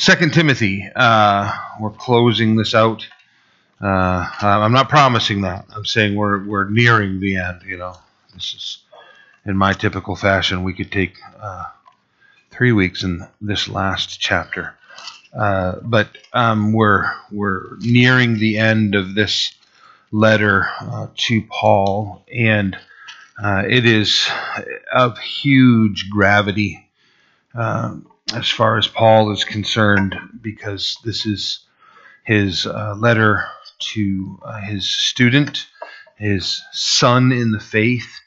Second Timothy. Uh, we're closing this out. Uh, I'm not promising that. I'm saying we're we're nearing the end. You know, this is in my typical fashion. We could take uh, three weeks in this last chapter, uh, but um, we're we're nearing the end of this letter uh, to Paul, and uh, it is of huge gravity um, as far as Paul is concerned, because this is his uh, letter to uh, his student, his son in the faith,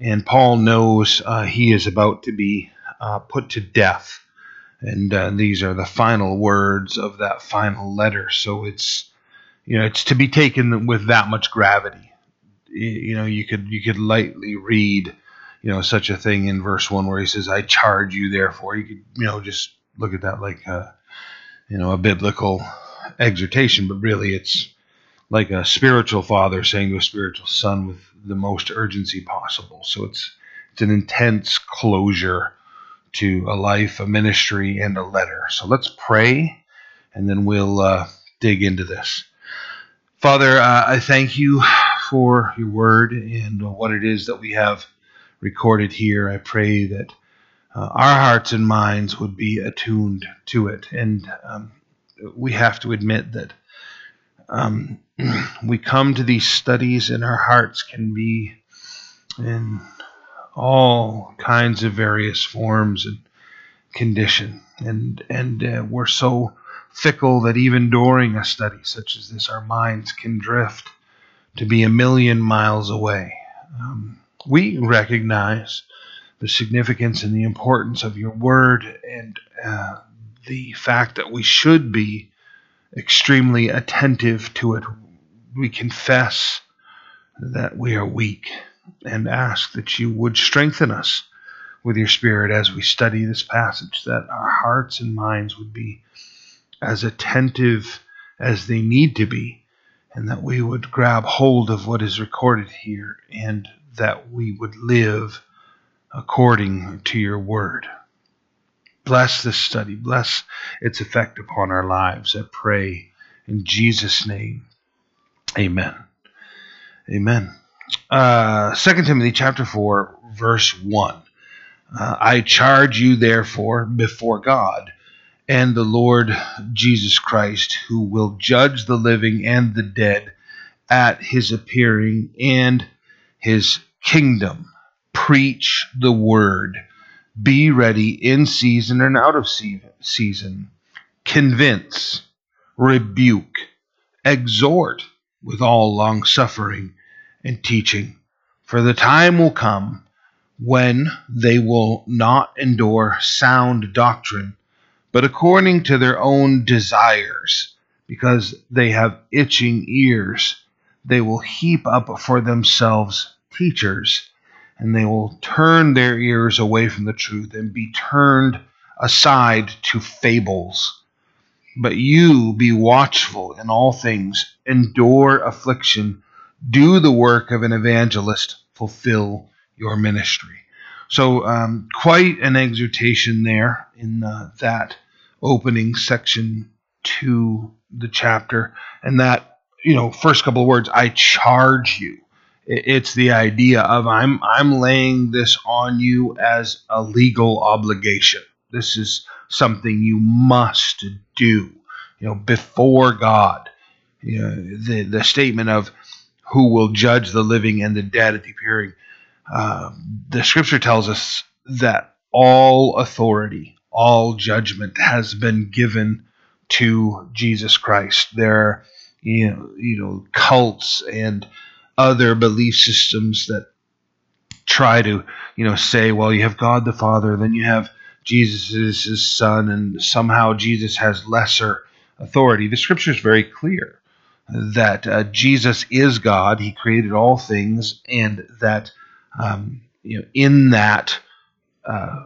and Paul knows uh, he is about to be uh, put to death. And uh, these are the final words of that final letter. So it's you know it's to be taken with that much gravity. You know you could you could lightly read you know such a thing in verse one where he says, "I charge you, therefore." You could you know just look at that like a, you know a biblical exhortation, but really it's like a spiritual father saying to a spiritual son with the most urgency possible. So it's it's an intense closure to a life, a ministry, and a letter. So let's pray, and then we'll uh, dig into this. Father, uh, I thank you for your word and what it is that we have recorded here. I pray that uh, our hearts and minds would be attuned to it. And um, we have to admit that um, we come to these studies and our hearts can be in all kinds of various forms and condition and and uh, we're so fickle that even during a study such as this our minds can drift to be a million miles away um, we recognize the significance and the importance of your word and uh, the fact that we should be extremely attentive to it. We confess that we are weak and ask that you would strengthen us with your Spirit as we study this passage, that our hearts and minds would be as attentive as they need to be, and that we would grab hold of what is recorded here, and that we would live according to your word. Bless this study. Bless its effect upon our lives. I pray in Jesus' name. Amen. Amen. Uh, 2 Timothy chapter 4, verse 1. Uh, I charge you, therefore, before God and the Lord Jesus Christ, who will judge the living and the dead at his appearing and his kingdom. Preach the word. Be ready in season and out of season. Convince, rebuke, exhort with all long suffering and teaching. For the time will come when they will not endure sound doctrine, but according to their own desires, because they have itching ears, they will heap up for themselves teachers and they will turn their ears away from the truth and be turned aside to fables. But you be watchful in all things, endure affliction, do the work of an evangelist, fulfill your ministry. So, um, quite an exhortation there in uh, that opening section to the chapter. And that, you know, first couple of words, I charge you it's the idea of I'm I'm laying this on you as a legal obligation. This is something you must do, you know, before God. You know, the the statement of who will judge the living and the dead at the appearing. Uh, the scripture tells us that all authority, all judgment has been given to Jesus Christ. There, you know, you know, cults and other belief systems that try to, you know, say, well, you have God the Father, then you have Jesus is his son, and somehow Jesus has lesser authority. The scripture is very clear that uh, Jesus is God. He created all things, and that um, you know, in that, uh,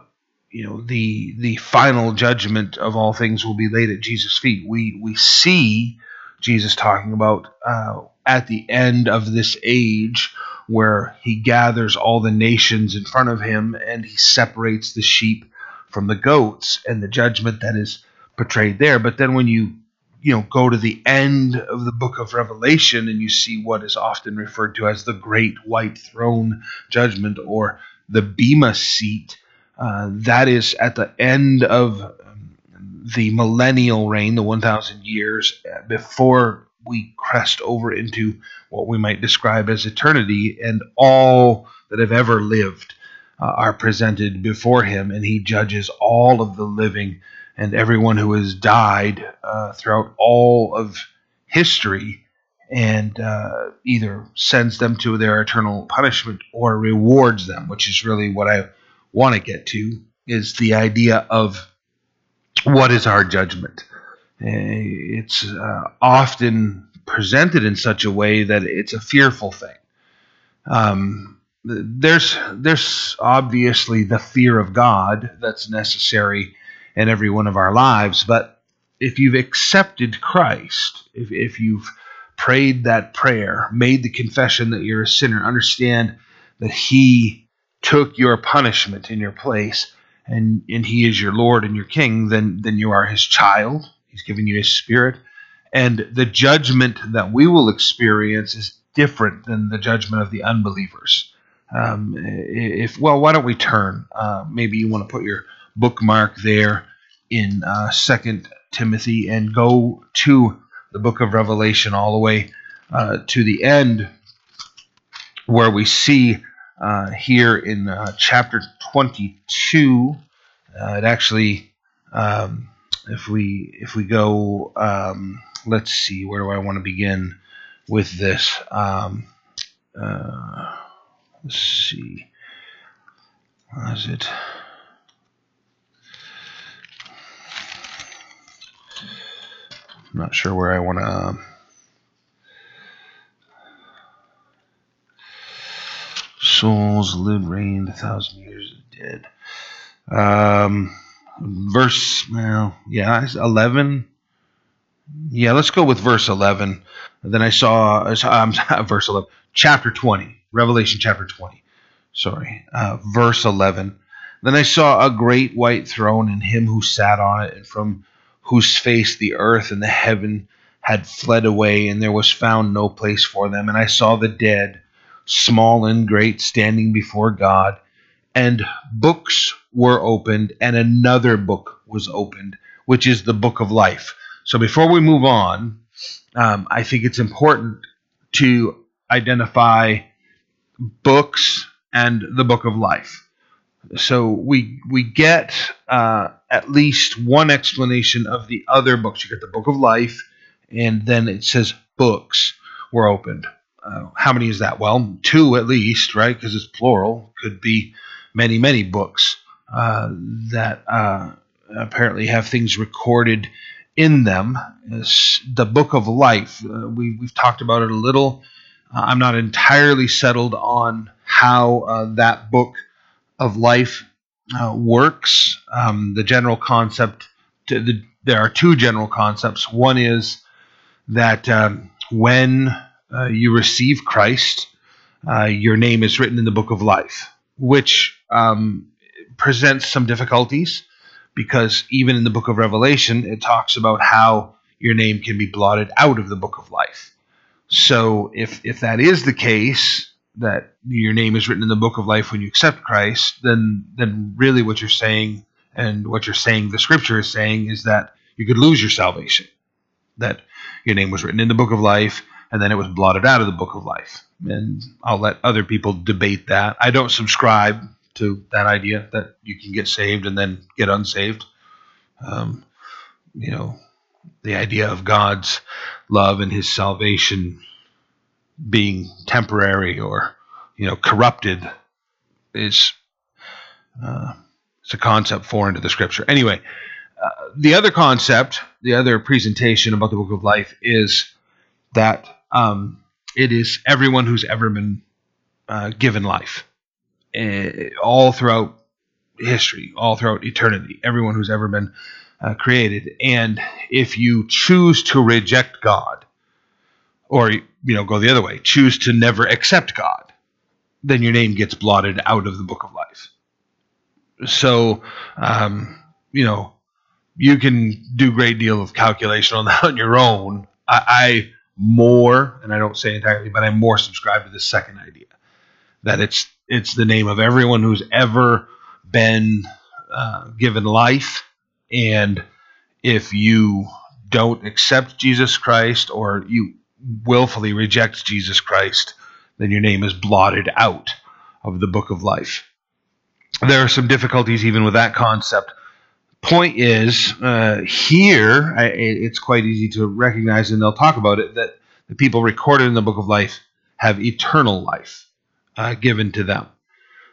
you know, the the final judgment of all things will be laid at Jesus' feet. We we see Jesus talking about uh, at the end of this age where he gathers all the nations in front of him and he separates the sheep from the goats and the judgment that is portrayed there. But then when you you know go to the end of the book of Revelation and you see what is often referred to as the Great White Throne Judgment or the Bema seat, uh, that is at the end of the millennial reign, the 1,000 years before we crest over into what we might describe as eternity, and all that have ever lived uh, are presented before him, and he judges all of the living and everyone who has died uh, throughout all of history and uh, either sends them to their eternal punishment or rewards them, which is really what I want to get to, is the idea of what is our judgment. Eh, it's uh, often presented in such a way that it's a fearful thing. Um, there's there's obviously the fear of God that's necessary in every one of our lives, but if you've accepted Christ, if, if you've prayed that prayer, made the confession that you're a sinner, understand that He took your punishment in your place, and, and He is your Lord and your King, then, then you are His child. He's given you His Spirit. And the judgment that we will experience is different than the judgment of the unbelievers. Um, if well, why don't we turn? Uh, maybe you want to put your bookmark there in uh, Second Timothy and go to the book of Revelation all the way uh, to the end, where we see uh, here in uh, chapter 22. Uh, it actually, um, if we if we go, um, let's see, where do I want to begin with this? Um, uh, let's see. Is it? I'm not sure where I want to. Um, souls lived, reigned a thousand years dead. Um, verse, well, yeah, eleven. Yeah, let's go with verse eleven. then I saw um, verse eleven, chapter twenty, Revelation chapter twenty. Sorry, uh, verse eleven. Then I saw a great white throne and him who sat on it, and from whose face the earth and the heaven had fled away, and there was found no place for them. And I saw the dead, small and great, standing before God, and books were opened, and another book was opened, which is the book of life. So before we move on, um, I think it's important to identify books and the book of life. So we we get uh, at least one explanation of the other books. You get the Book of Life, and then it says books were opened. Uh, how many is that? Well, two at least, right? Because it's plural. Could be many, many books uh, that uh, apparently have things recorded in them. It's the Book of Life. Uh, we, we've talked about it a little. Uh, I'm not entirely settled on how uh, that book of life works. Um, the general concept, the, there are two general concepts. One is that um, when uh, you receive Christ, uh, your name is written in the book of life, which um, presents some difficulties because even in the book of Revelation, it talks about how your name can be blotted out of the book of life. So if if that is the case, that your name is written in the book of life when you accept Christ, then then really what you're saying and what you're saying the scripture is saying is that you could lose your salvation. That your name was written in the book of life and then it was blotted out of the book of life. And I'll let other people debate that. I don't subscribe to that idea that you can get saved and then get unsaved. Um, you know, the idea of God's love and his salvation being temporary or you know corrupted is uh, it's a concept foreign to the scripture. Anyway, uh, the other concept, the other presentation about the book of life is that um, it is everyone who's ever been uh, given life, all throughout history, all throughout eternity, everyone who's ever been uh, created. And if you choose to reject God, or you know go the other way choose to never accept god then your name gets blotted out of the book of life so um, you know you can do a great deal of calculation on that on your own. I, I more, and I don't say entirely, but I'm more subscribe to the second idea that it's it's the name of everyone who's ever been uh, given life, and if you don't accept Jesus Christ or you willfully reject Jesus Christ, then your name is blotted out of the book of life. There are some difficulties even with that concept. Point is, uh, here I, it's quite easy to recognize, and they'll talk about it, that the people recorded in the book of life have eternal life uh, given to them.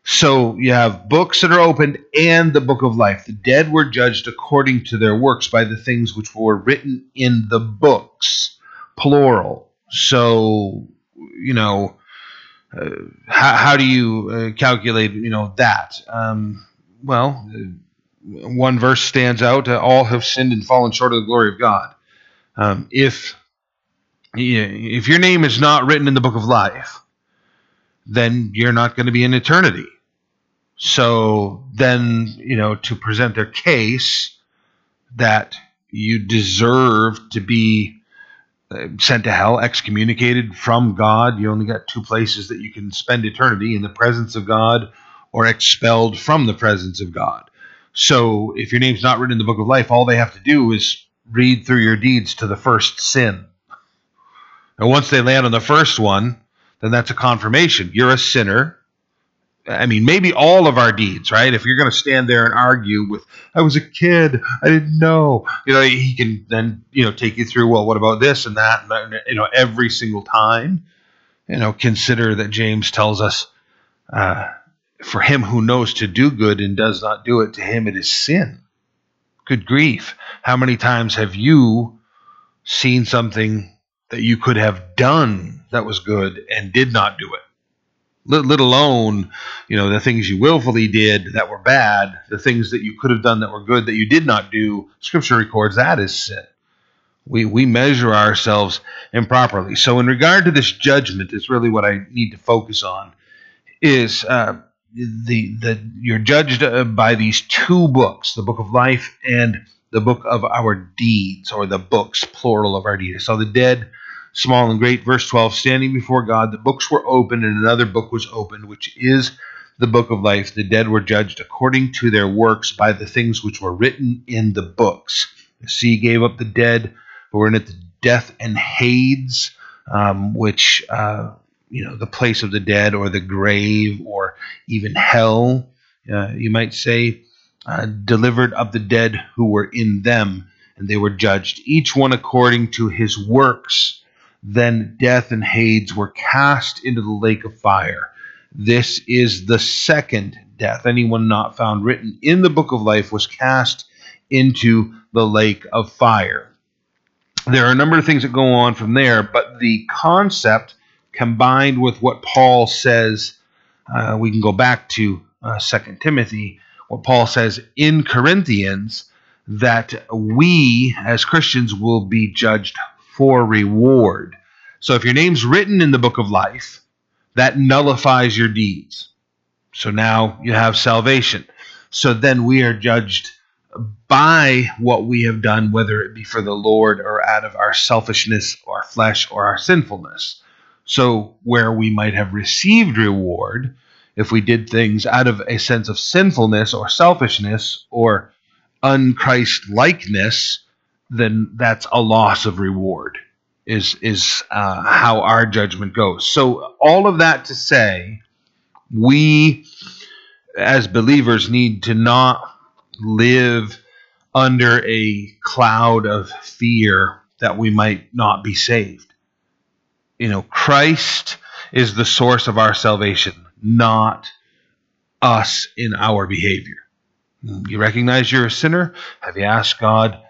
So you have books that are opened and the book of life. The dead were judged according to their works by the things which were written in the books, plural. So, you know, uh, how, how, do you uh, calculate, you know, that? Um, well, one verse stands out: uh, "All have sinned and fallen short of the glory of God." Um, if if your name is not written in the book of life, then you're not going to be in eternity. So then, you know, to present their case that you deserve to be uh, sent to hell, excommunicated from God, you only got two places that you can spend eternity in the presence of God or expelled from the presence of God. So if your name's not written in the book of life, all they have to do is read through your deeds to the first sin. And once they land on the first one, then that's a confirmation. You're a sinner. I mean, maybe all of our deeds, right? If you're going to stand there and argue with, I was a kid, I didn't know, you know, he can then, you know, take you through, well, what about this and that, and, you know, every single time. You know, consider that James tells us, uh, for him who knows to do good and does not do it, to him it is sin. Good grief. How many times have you seen something that you could have done that was good and did not do it? let, alone you know the things you willfully did that were bad the things that you could have done that were good that you did not do scripture records that as sin. We we measure ourselves improperly. So in regard to this judgment is really what i need to focus on is uh, the the you're judged uh, by these two books the book of life and the book of our deeds or the books plural of our deeds. So the dead small and great. Verse 12 Standing before God, the books were opened, and another book was opened, which is the book of life. The dead were judged according to their works by the things which were written in the books. The sea gave up the dead who were in it, the death and Hades, um, which, uh, you know, the place of the dead or the grave or even hell, uh, you might say, uh, delivered up the dead who were in them, and they were judged, each one according to his works. Then death and Hades were cast into the lake of fire. This is the second death. Anyone not found written in the book of life was cast into the lake of fire. There are a number of things that go on from there, but the concept combined with what Paul says, uh, we can go back to uh, 2 Timothy, what Paul says in Corinthians, that we as Christians will be judged for reward. So if your name's written in the book of life, that nullifies your deeds. So now you have salvation. So then we are judged by what we have done, whether it be for the Lord or out of our selfishness or flesh or our sinfulness. So where we might have received reward, if we did things out of a sense of sinfulness or selfishness or unchrist likeness, then that's a loss of reward is is uh, how our judgment goes. So all of that to say we as believers need to not live under a cloud of fear that we might not be saved. You know christ is the source of our salvation not us in our behavior. You recognize you're a sinner? Have you asked god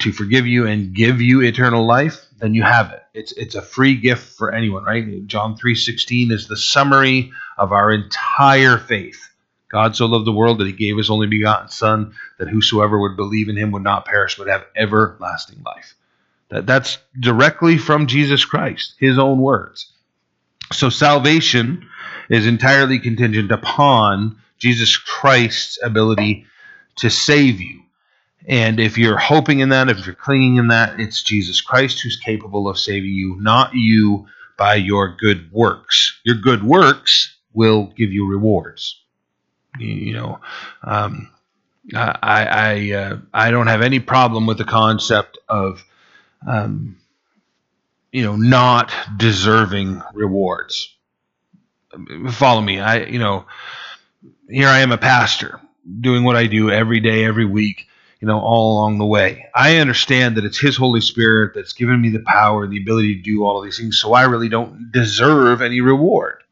to forgive you and give you eternal life, then you have it. It's it's a free gift for anyone, right? John 3:16 is the summary of our entire faith. God so loved the world that he gave his only begotten son that whosoever would believe in him would not perish but have everlasting life. That that's directly from Jesus Christ, his own words. So salvation is entirely contingent upon Jesus Christ's ability to save you And if you're hoping in that, if you're clinging in that, it's Jesus Christ who's capable of saving you, not you by your good works. Your good works will give you rewards. You, know, um, I I uh, I don't have any problem with the concept of um, you know not deserving rewards. Follow me. I you know here I am a pastor doing what I do every day, every week, you know, all along the way. I understand that it's His Holy Spirit that's given me the power, and the ability to do all of these things. So I really don't deserve any reward.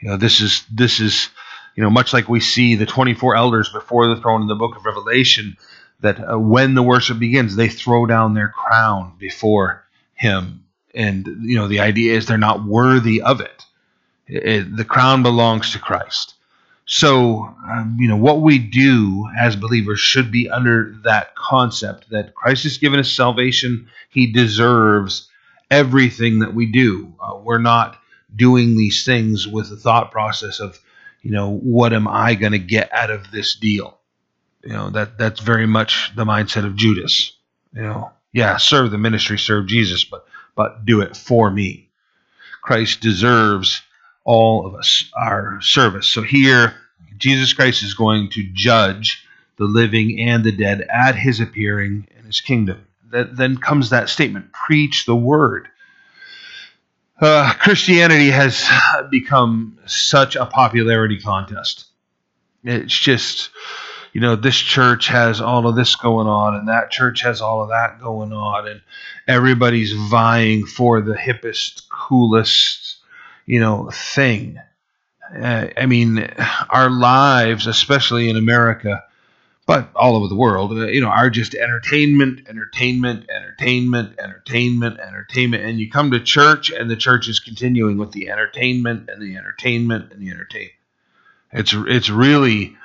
You know, this is this is you know, much like we see the 24 elders before the throne in the book of Revelation, that uh, when the worship begins, they throw down their crown before Him. And, you know, the idea is they're not worthy of it. it, it the crown belongs to Christ. So, um, you know, what we do as believers should be under that concept that Christ has given us salvation. He deserves everything that we do. Uh, we're not doing these things with the thought process of, you know, what am I going to get out of this deal? You know, that that's very much the mindset of Judas. You know, yeah, serve the ministry, serve Jesus, but but do it for me. Christ deserves all of us our service. So here, Jesus Christ is going to judge the living and the dead at his appearing in his kingdom. That, then comes that statement preach the word uh, Christianity has become such a popularity contest. It's just, you know, this church has all of this going on, and that church has all of that going on, and everybody's vying for the hippest, coolest, you know, thing. Uh, I mean, our lives, especially in America, but all over the world, uh, you know, are just entertainment, entertainment, entertainment, entertainment, entertainment. And you come to church, and the church is continuing with the entertainment and the entertainment and the entertainment. It's it's really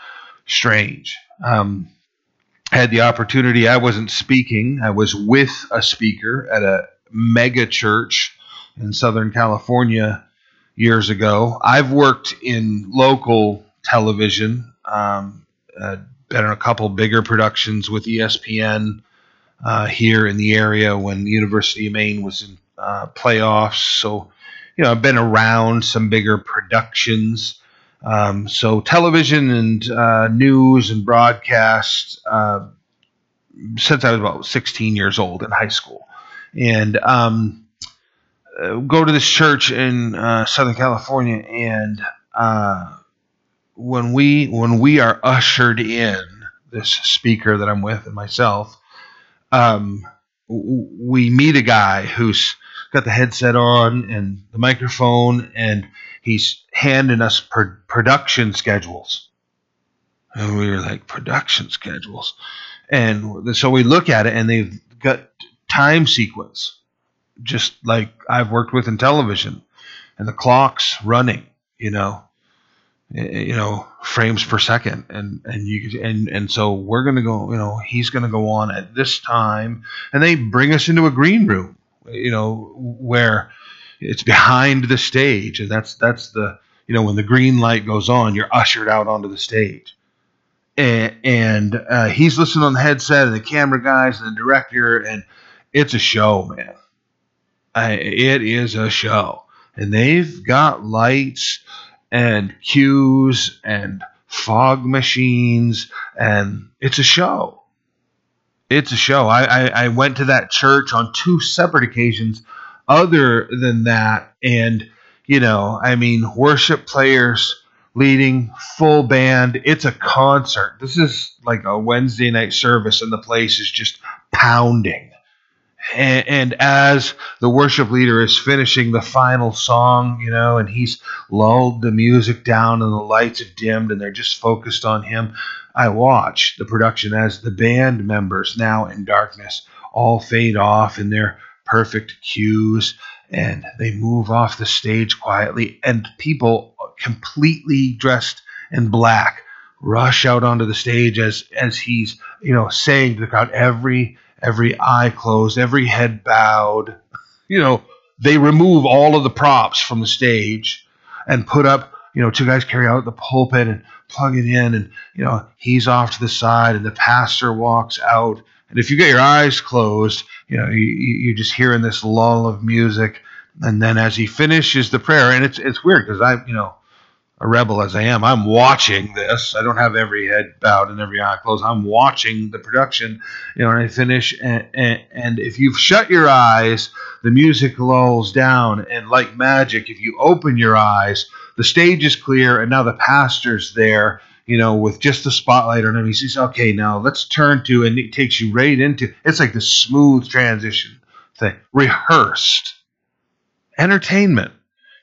strange. Um, had the opportunity. I wasn't speaking. I was with a speaker at a mega church in Southern California years ago. I've worked in local television. Um, uh, been in a couple bigger productions with ESPN uh, here in the area when University of Maine was in uh, playoffs. So, you know, I've been around some bigger productions. Um, so, television and uh, news and broadcast uh, since I was about 16 years old in high school. And um, uh, go to this church in uh, Southern California and when we when we are ushered in this speaker that I'm with and myself, um, we meet a guy who's got the headset on and the microphone, and he's handing us pro- production schedules. And we were like, production schedules. And so we look at it, and they've got time sequence, just like I've worked with in television, and the clock's running, you know you know frames per second and and you and and so we're going to go you know he's going to go on at this time and they bring us into a green room you know where it's behind the stage and that's that's the you know when the green light goes on you're ushered out onto the stage. And, and uh, he's listening on the headset and the camera guys and the director and it's a show man It is a show and they've got lights and cues and fog machines, and it's a show. It's a show. I, I, I went to that church on two separate occasions. Other than that, and you know, I mean, worship players leading full band. It's a concert. This is like a Wednesday night service, and the place is just pounding. And, and, as the worship leader is finishing the final song, you know, and he's lulled the music down and the lights have dimmed and they're just focused on him, I watch the production as the band members, now in darkness, all fade off in their perfect cues and they move off the stage quietly, and people completely dressed in black rush out onto the stage as as he's you know saying to the crowd every every eye closed, every head bowed. You know, they remove all of the props from the stage and put up, you know, two guys carry out the pulpit and plug it in, and you know, he's off to the side, and the pastor walks out. And if you get your eyes closed, you know, you, you're just hearing this lull of music. And then as he finishes the prayer, and it's it's weird because I, you know, a rebel as I am, I'm watching this. I don't have every head bowed and every eye closed. I'm watching the production, you know, and I finish. And, and, and, if you've shut your eyes, the music lulls down. And like magic, if you open your eyes, the stage is clear, and now the pastor's there, you know, with just the spotlight on him. He says, okay, now let's turn to, and it takes you right into it's like the smooth transition thing, rehearsed entertainment,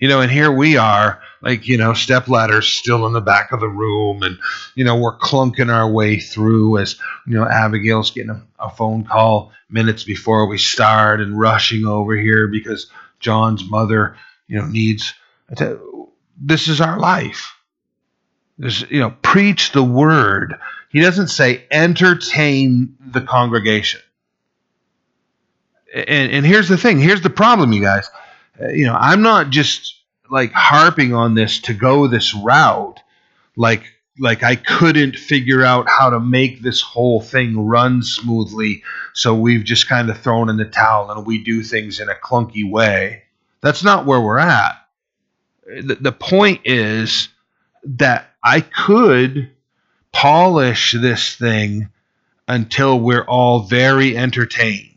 you know, and here we are like you know step ladders still in the back of the room and you know we're clunking our way through as you know abigail's getting a, a, phone call minutes before we start and rushing over here because john's mother you know needs this is our life. This you know preach the word. He doesn't say entertain the congregation. And, and here's the thing. Here's the problem you guys. Uh, you know i'm not just like harping on this to go this route like like I couldn't figure out how to make this whole thing run smoothly so we've just kind of thrown in the towel and we do things in a clunky way. That's not where we're at. The, the point is that I could polish this thing until we're all very entertained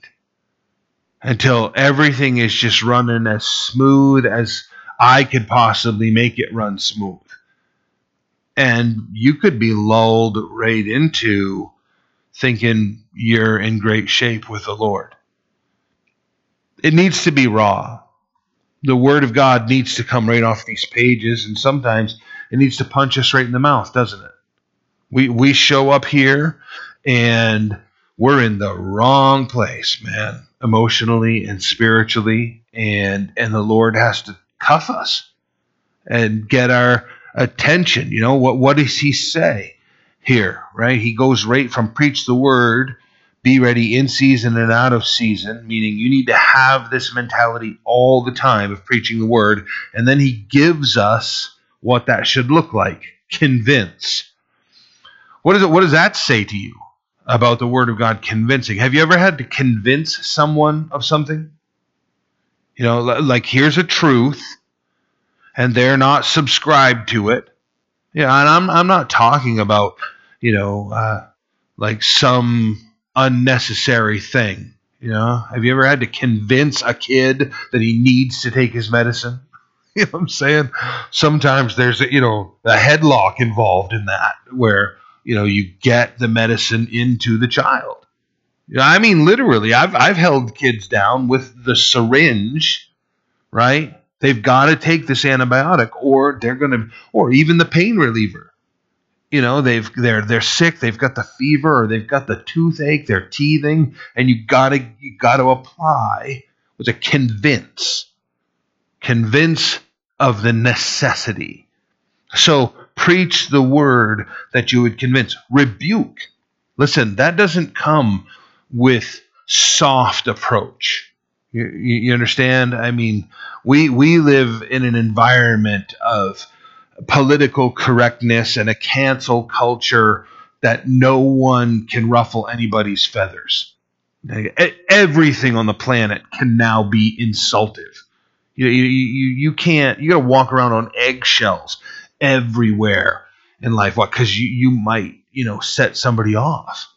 until everything is just running as smooth as I could possibly make it run smooth. And you could be lulled right into thinking you're in great shape with the Lord. It needs to be raw. The Word of God needs to come right off these pages, and sometimes it needs to punch us right in the mouth, doesn't it? We, we show up here and we're in the wrong place, man, emotionally and spiritually, and and the Lord has to cuff us and get our attention. You know, what, what does he say here, right? He goes right from preach the word, be ready in season and out of season, meaning you need to have this mentality all the time of preaching the word. And then he gives us what that should look like convince. What, is it, what does that say to you about the word of God convincing? Have you ever had to convince someone of something? You know, like here's a truth, and they're not subscribed to it. Yeah, and I'm I'm not talking about you know uh, like some unnecessary thing. You know, have you ever had to convince a kid that he needs to take his medicine? You know what I'm saying? Sometimes there's a, you know a headlock involved in that where you know you get the medicine into the child. I mean, literally, I've I've held kids down with the syringe, right? They've got to take this antibiotic, or they're gonna, or even the pain reliever. You know, they've they're they're sick, they've got the fever, or they've got the toothache, they're teething, and you gotta you gotta apply with a convince, convince of the necessity. So preach the word that you would convince, rebuke. Listen, that doesn't come with soft approach. You, you, understand? I mean, we we live in an environment of political correctness and a cancel culture that no one can ruffle anybody's feathers. Everything on the planet can now be insultive. You, you, you, you can't, you got to walk around on eggshells everywhere in life. What? Because you, you might, you know, set somebody off.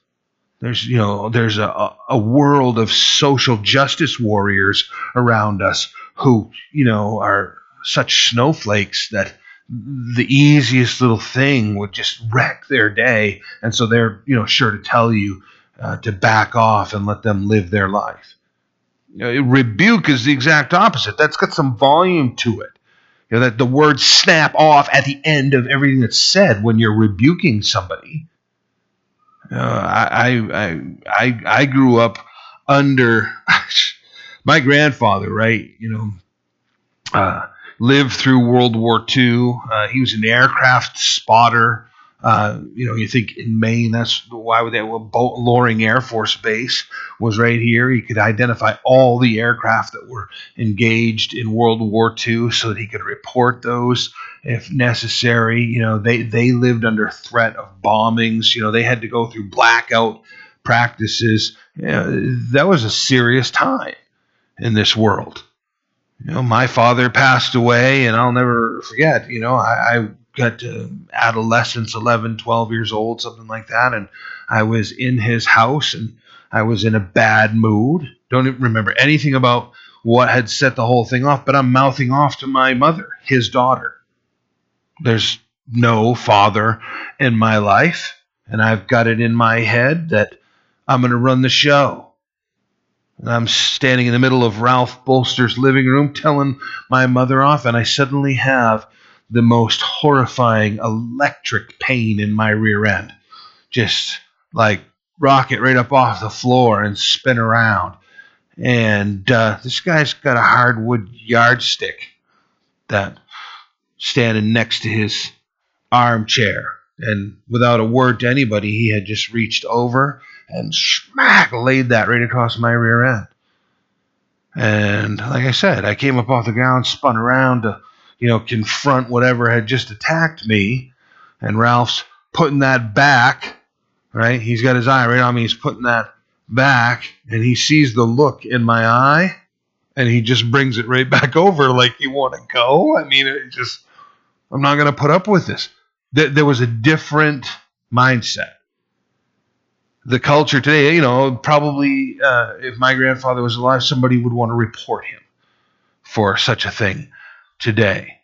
There's you know there's a, a world of social justice warriors around us who you know are such snowflakes that the easiest little thing would just wreck their day, and so they're you know sure to tell you uh, to back off and let them live their life. You know, rebuke is the exact opposite. That's got some volume to it. You know that the words snap off at the end of everything that's said when you're rebuking somebody. Uh, I, I, I, I grew up under my grandfather, right? You know, uh, lived through World War II. Uh, he was an aircraft spotter. Uh, you know, you think in Maine, that's why would they? Well, Loring Air Force Base was right here. He could identify all the aircraft that were engaged in World War II, so that he could report those if necessary. You know, they they lived under threat of bombings. You know, they had to go through blackout practices. You know, that was a serious time in this world. You know, my father passed away, and I'll never forget. You know, I, I got to adolescence, 11, 12 years old, something like that. And I was in his house and I was in a bad mood. Don't remember anything about what had set the whole thing off, but I'm mouthing off to my mother, his daughter. There's no father in my life, and I've got it in my head that I'm going to run the show. And I'm standing in the middle of Ralph Bolster's living room telling my mother off, and I suddenly have the most horrifying electric pain in my rear end. Just like rocket right up off the floor and spin around. And uh, this guy's got a hardwood yardstick that standing next to his armchair. And without a word to anybody, he had just reached over and smack laid that right across my rear end. And like I said, I came up off the ground, spun around to you know, confront whatever had just attacked me. And Ralph's putting that back, right? He's got his eye right on me. He's putting that back, and he sees the look in my eye, and he just brings it right back over like, you want to go? I mean, it just, I'm not going to put up with this. There was a different mindset. The culture today, you know, probably uh, if my grandfather was alive, somebody would want to report him for such a thing today.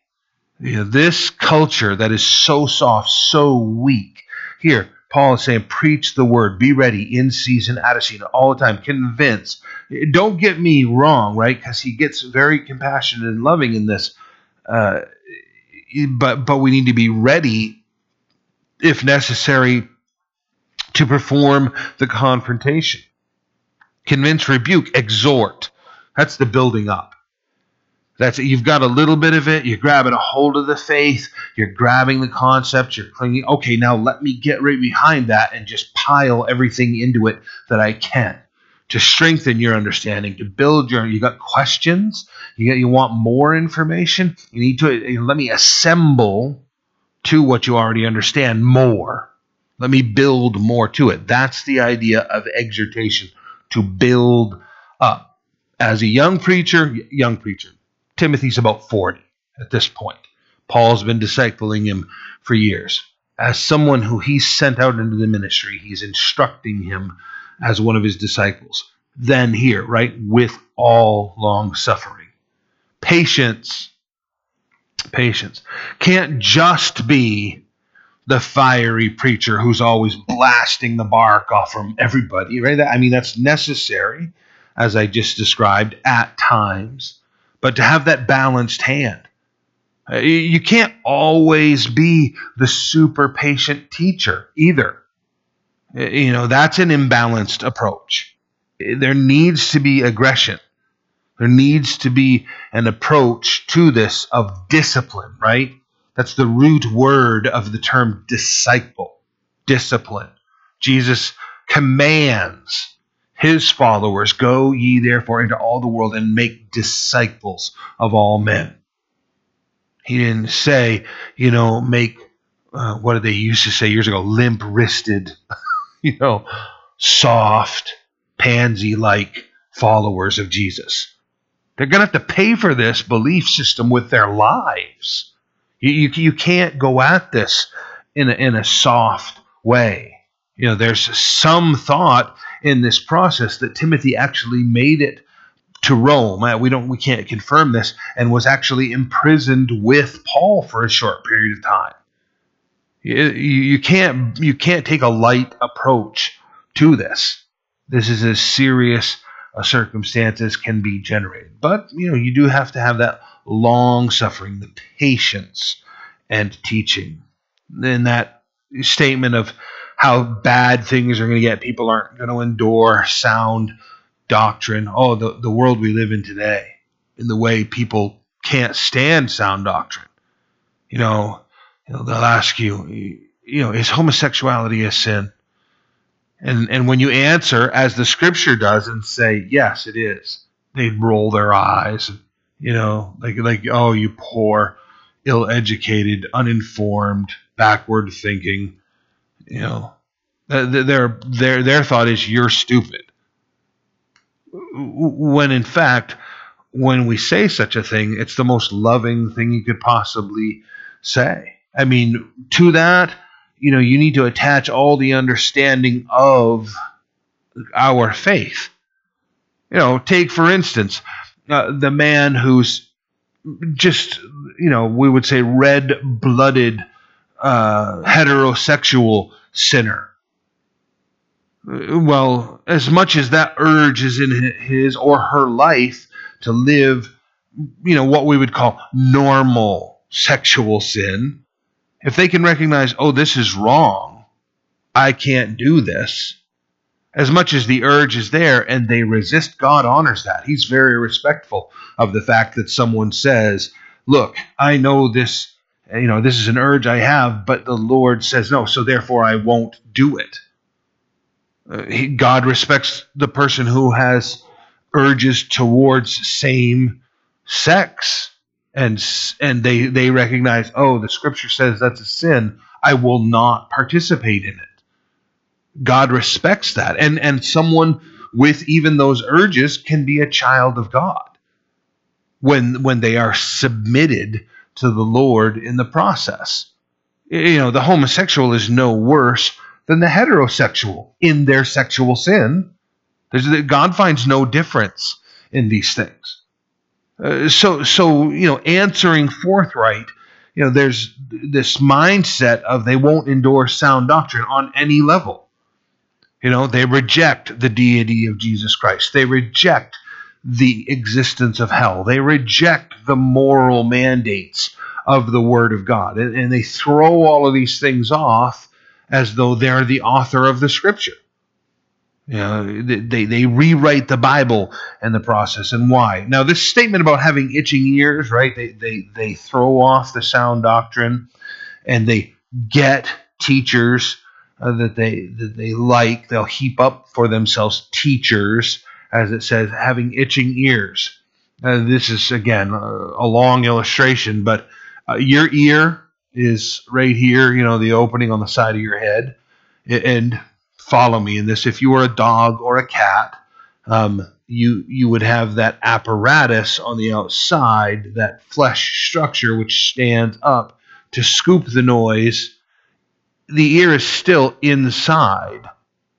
You know, this culture that is so soft, so weak. Here, Paul is saying, preach the word, be ready in season, out of season, all the time, convince. Don't get me wrong, right? Because he gets very compassionate and loving in this. Uh, but but we need to be ready, if necessary, to perform the confrontation. Convince, rebuke, exhort. That's the building up. That's. You've got a little bit of it. You're grabbing a hold of the faith. You're grabbing the concept. You're clinging. Okay, now let me get right behind that and just pile everything into it that I can to strengthen your understanding, to build your. You got questions. You got. You want more information. You need to you know, let me assemble to what you already understand more. Let me build more to it. That's the idea of exhortation to build up. As a young preacher, young preacher, Timothy's about 40 at this point. Paul's been discipling him for years. As someone who he's sent out into the ministry, he's instructing him as one of his disciples. Then here, right, with all long suffering. Patience. Patience. Can't just be the fiery preacher who's always blasting the bark off from everybody, right? I mean, that's necessary, as I just described, at times but to have that balanced hand. Uh, you can't always be the super patient teacher either. Uh, you know, that's an imbalanced approach. There needs to be aggression. There needs to be an approach to this of discipline, right? That's the root word of the term disciple, discipline. Jesus commands his followers, Go ye therefore into all the world and make disciples of all men. He didn't say, you know, make, uh, what did they used to say years ago, limp wristed, you know, soft, pansy like followers of Jesus. They're going to have to pay for this belief system with their lives. You, you, you can't go at this in a, in a soft way. You know, there's some thought in this process that Timothy actually made it to Rome. Uh, we don't we can't confirm this and was actually imprisoned with Paul for a short period of time. You, you can't you can't take a light approach to this. This is as serious a circumstance as can be generated. But you know you do have to have that long suffering, the patience and teaching. Then that statement of how bad things are going to get. People aren't going to endure sound doctrine. Oh, the, the world we live in today, in the way people can't stand sound doctrine. You know, you know they'll ask you, you know, is homosexuality a sin? And and when you answer as the scripture does and say, yes, it is, they'd roll their eyes, you know, like like oh, you poor, ill-educated, uninformed, backward thinking, you know, their their their thought is you're stupid. When in fact, when we say such a thing, it's the most loving thing you could possibly say. I mean, to that, you know, you need to attach all the understanding of our faith. You know, take for instance uh, the man who's just, you know, we would say red blooded uh, heterosexual sinner. Well, as much as that urge is in his or her life to live, you know, what we would call normal sexual sin, if they can recognize, oh, this is wrong, I can't do this, as much as the urge is there and they resist, God honors that. He's very respectful of the fact that someone says, look, I know this, you know, this is an urge I have, but the Lord says no, so therefore I won't do it. Uh, he, God respects the person who has urges towards same sex. And and they they recognize oh the scripture says that's a sin. I will not participate in it. God respects that. And and someone with even those urges can be a child of god when when they are submitted to the lord in the process. You know the homosexual is no worse than the heterosexual in their sexual sin. There's, god finds no difference in these things. Uh, so so you know answering forthright you know there's this mindset of they won't endorse sound doctrine on any level. You know they reject the deity of jesus christ. They reject the existence of hell they reject the moral mandates of the word of god and, and they throw all of these things off as though they're the author of the scripture you know, they, they rewrite the Bible in the process. And why? Now, this statement about having itching ears, right? They, they, they throw off the sound doctrine and they get teachers uh, that they that they like. They'll heap up for themselves teachers, as it says, having itching ears. Uh, this is again a, a long illustration, but uh, your ear is right here. You know, the opening on the side of your head, and follow me in this. If you were a dog or a cat, um, you you would have that apparatus on the outside, that flesh structure which stands up to scoop the noise. The ear is still inside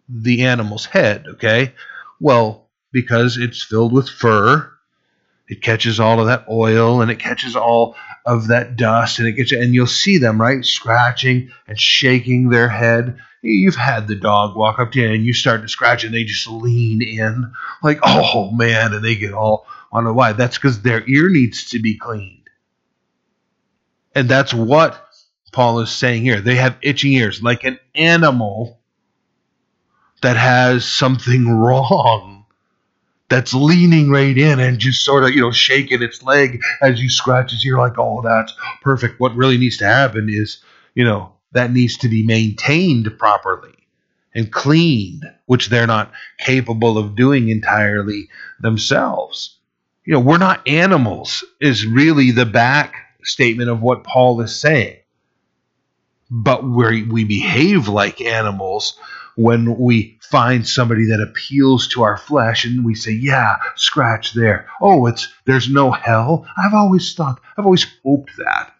the animal's head. Okay, well because it's filled with fur, it catches all of that oil and it catches all of that dust and it gets and you'll see them right scratching and shaking their head. You've had the dog walk up to you and you start to scratch and they just lean in like oh man and they get all on the why that's because their ear needs to be cleaned. And that's what paul is saying here. They have itching ears like an animal that has something wrong that's leaning right in and just sort of you know shaking its leg as you scratch its ear like oh that's perfect what really needs to happen is you know that needs to be maintained properly and cleaned, which they're not capable of doing entirely themselves. You know, we're not animals, is really the back statement of what Paul is saying. But we we behave like animals when we find somebody that appeals to our flesh and we say, yeah, scratch there. Oh, it's there's no hell. I've always thought, I've always hoped that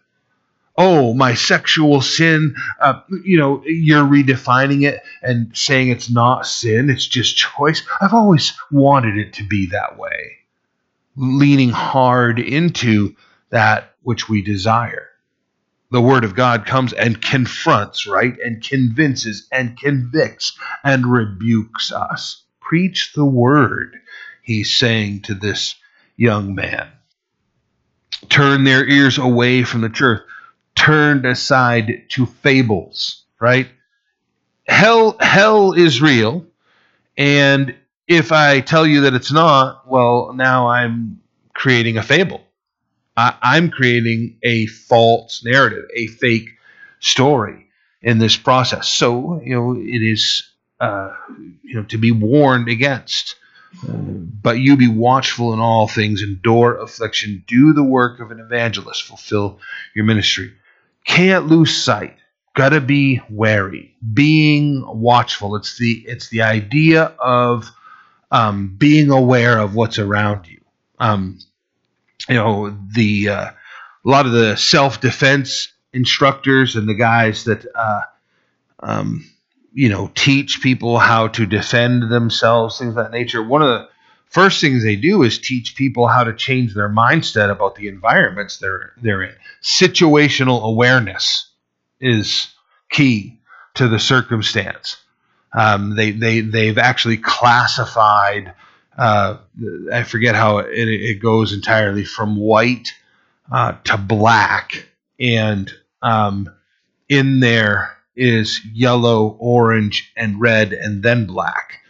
oh, my sexual sin, uh, you know, you're redefining it and saying it's not sin, it's just choice. I've always wanted it to be that way, leaning hard into that which we desire. The Word of God comes and confronts, right? And convinces and convicts and rebukes us. Preach the Word, he's saying to this young man. Turn their ears away from the truth turned aside to fables, right? Hell, hell is real, and if I tell you that it's not, well, now I'm creating a fable. I, I'm creating a false narrative, a fake story. in this process. So, you know, it is, uh, you know, to be warned against. But you be watchful in all things, endure affliction, do the work of an evangelist, fulfill your ministry. Can't lose sight. Gotta be wary. Being watchful. It's the it's the idea of um, being aware of what's around you. Um, you know, the uh, a lot of the self defense instructors and the guys that uh, um, you know teach people how to defend themselves, things of that nature. One of the first things they do is teach people how to change their mindset about the environments they're they're in. Situational awareness is key to the circumstance. Um, they they they've actually classified. Uh, I forget how it, it goes entirely from white uh, to black, and um, in there is yellow, orange, and red, and then black.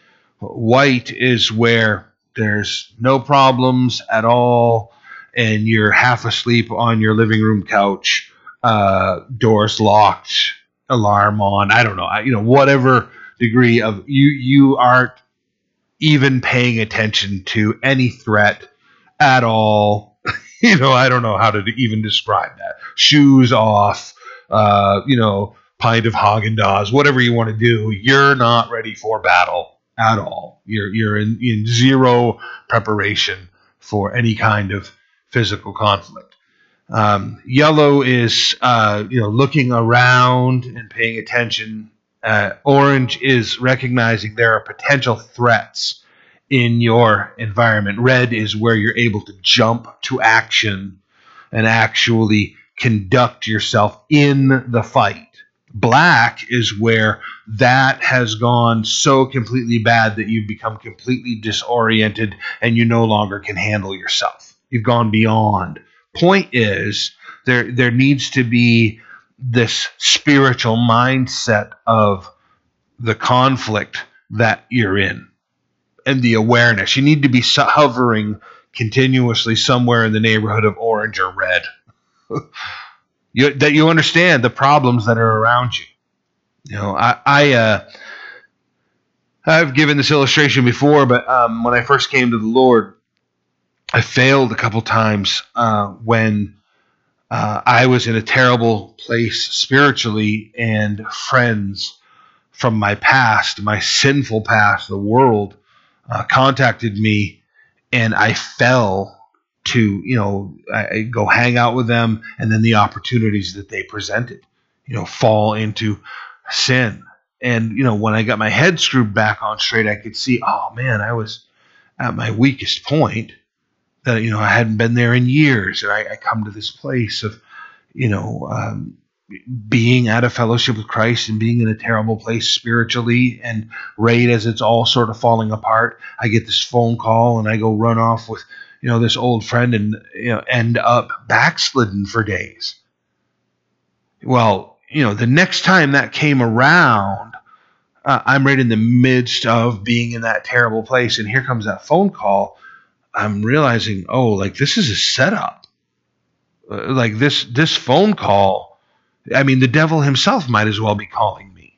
White is where there's no problems at all, and you're half asleep on your living room couch, uh, doors locked, alarm on. I don't know, you know, whatever degree of you you aren't even paying attention to any threat at all. you know, I don't know how to even describe that. Shoes off, uh, you know, pint of Haagen Dazs, whatever you want to do. You're not ready for battle at all. You're you're in, in zero preparation for any kind of physical conflict. Um, yellow is uh, you know looking around and paying attention. Uh, orange is recognizing there are potential threats in your environment. Red is where you're able to jump to action and actually conduct yourself in the fight. Black is where that has gone so completely bad that you've become completely disoriented and you no longer can handle yourself. You've gone beyond. Point is, there there needs to be this spiritual mindset of the conflict that you're in and the awareness. You need to be hovering continuously somewhere in the neighborhood of orange or red. you, that you understand the problems that are around you. You know, I, I uh, I've given this illustration before, but um, when I first came to the Lord, I failed a couple times uh, when uh, I was in a terrible place spiritually, and friends from my past, my sinful past, the world, uh, contacted me, and I fell to you know I go hang out with them, and then the opportunities that they presented, you know, fall into sin. And you know, when I got my head screwed back on straight, I could see, oh man, I was at my weakest point. You know, I hadn't been there in years, and I, I come to this place of, you know, um, being out of fellowship with Christ and being in a terrible place spiritually, and right as it's all sort of falling apart, I get this phone call and I go run off with you know this old friend and you know end up backslidden for days. Well, you know the next time that came around, uh, I'm right in the midst of being in that terrible place, and here comes that phone call. I'm realizing, oh, like this is a setup. Uh, like this this phone call I mean, the devil himself might as well be calling me.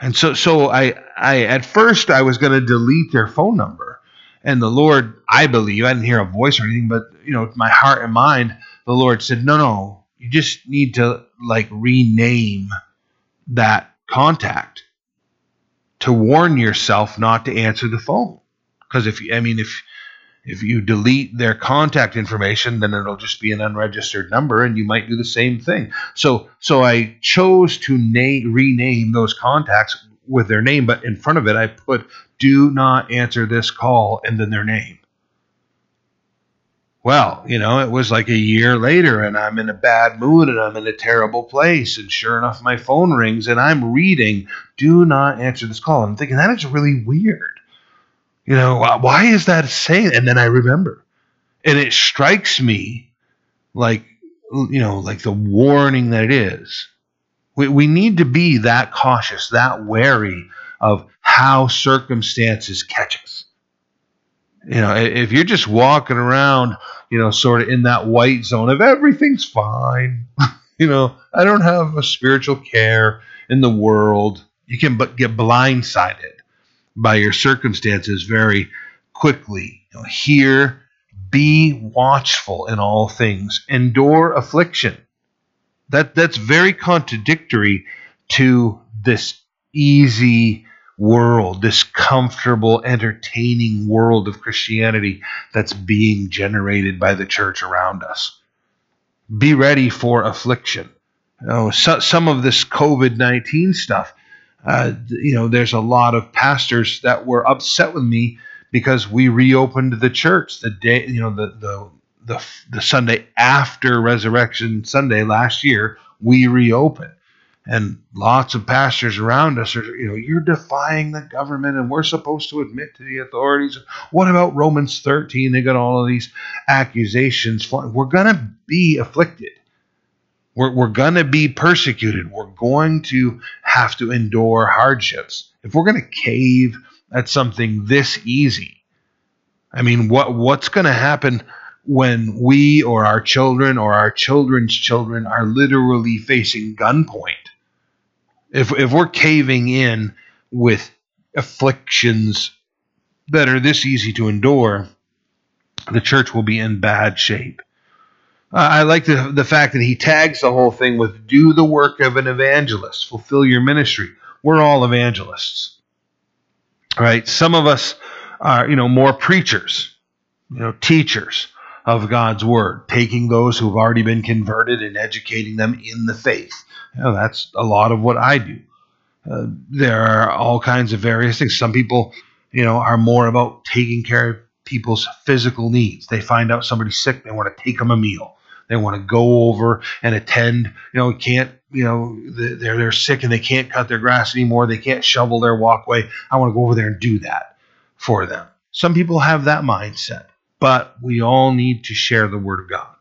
And so, so I, I at first I was going to delete their phone number, and the Lord, I believe, I didn't hear a voice or anything, but you know, my heart and mind, the Lord said, no, no, you just need to like rename that contact to warn yourself not to answer the phone. Because if I mean, if if you delete their contact information, then it'll just be an unregistered number, and you might do the same thing. So, so I chose to na- rename those contacts with their name, but in front of it, I put "Do not answer this call" and then their name. Well, you know, it was like a year later, and I'm in a bad mood, and I'm in a terrible place, and sure enough, my phone rings, and I'm reading "Do not answer this call." I'm thinking that is really weird you know, why is that saying? And then I remember, and it strikes me like you know, like the warning that it is. We we need to be that cautious, that wary of how circumstances catch us. You know, if you're just walking around, you know, sort of in that white zone of everything's fine, You know, I don't have a spiritual care in the world. You can but get blindsided by your circumstances very quickly. You know, here, be watchful in all things, endure affliction. That that's very contradictory to this easy world, this comfortable, entertaining world of Christianity that's being generated by the church around us. Be ready for affliction. You know, so, some of this COVID 19 stuff, uh, you know, there's a lot of pastors that were upset with me because we reopened the church the day, you know, the, the, the, the Sunday after Resurrection Sunday last year, we reopened. And lots of pastors around us are you know you're defying the government and we're supposed to admit to the authorities. What about romans 13 they got all of these accusations. We're going to be afflicted we're, we're going to be persecuted. We're going to have to endure hardships. If we're going to cave at something this easy i mean what what's going to happen when we or our children or our children's children are literally facing gunpoint? If if we're caving in with afflictions that are this easy to endure, the church will be in bad shape. I like the, the fact that he tags the whole thing with do the work of an evangelist, fulfill your ministry. We're all evangelists, right? Some of us are, you know, more preachers, you know, teachers of God's word, taking those who've already been converted and educating them in the faith. You know, that's a lot of what I do. Uh, there are all kinds of various things. Some people, you know, are more about taking care of people's physical needs. They find out somebody's sick, they want to take them a meal. They want to go over and attend. You know, can't. You know, they're they're sick and they can't cut their grass anymore. They can't shovel their walkway. I want to go over there and do that for them. Some people have that mindset, but we all need to share the word of God.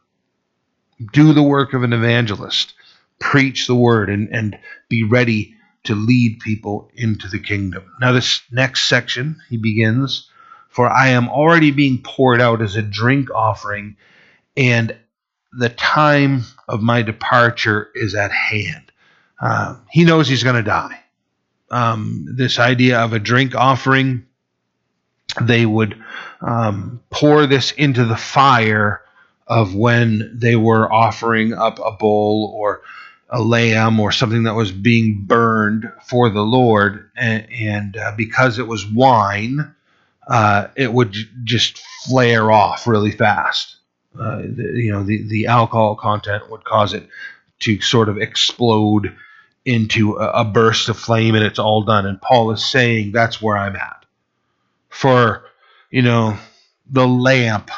Do the work of an evangelist preach the word and, and be ready to lead people into the kingdom. Now, this next section, he begins, For I am already being poured out as a drink offering, and the time of my departure is at hand. Uh, he knows he's going to die. Um, this idea of a drink offering, they would um, pour this into the fire of when they were offering up a bull or a lamb or something that was being burned for the Lord, and, and uh, because it was wine, uh, it would j- just flare off really fast. Uh, the, you know, the, the alcohol content would cause it to sort of explode into a, a burst of flame, and it's all done. And Paul is saying that's where I'm at. For, you know, the lamp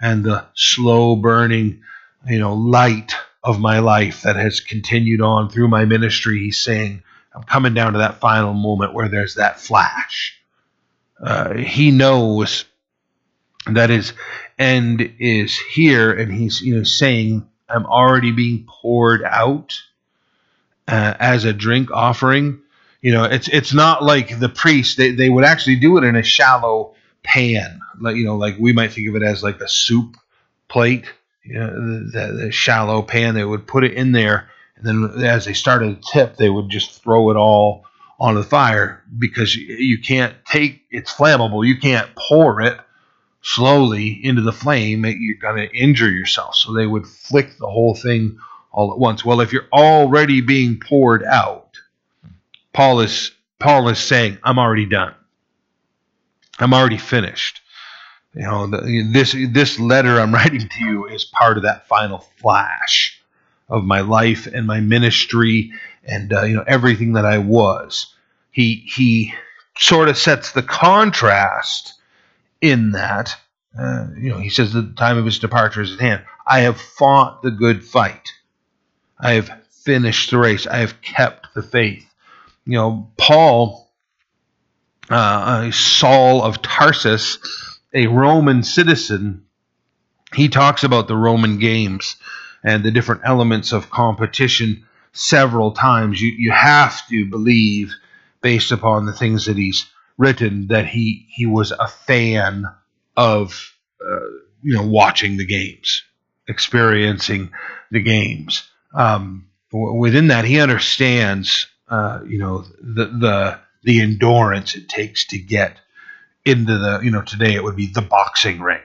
and the slow burning, you know, light of my life that has continued on through my ministry. He's saying, I'm coming down to that final moment where there's that flash. Uh, he knows that his end is here, and he's you know saying, "I'm already being poured out uh, as a drink offering." You know, it's it's not like the priest; they they would actually do it in a shallow pan, like you know, like we might think of it as like a soup plate you know, the, the, shallow pan. They would put it in there, and then as they started to tip, they would just throw it all on the fire because you can't take it's flammable. You can't pour it slowly into the flame. You're going to injure yourself. So they would flick the whole thing all at once. Well, if you're already being poured out, Paul is Paul is saying, "I'm already done. I'm already finished." you know the, this this letter i'm writing to you is part of that final flash of my life and my ministry and uh, you know everything that i was he he sort of sets the contrast in that uh, you know he says the time of his departure is at hand. I have fought the good fight. I have finished the race. I have kept the faith. You know paul uh, saul of tarsus a Roman citizen, he talks about the Roman games and the different elements of competition several times. You, you have to believe, based upon the things that he's written, that he, he was a fan of uh, you know watching the games, experiencing the games. um, within that, he understands, uh, you know, the the the endurance it takes to get into the, you know, today it would be the boxing ring,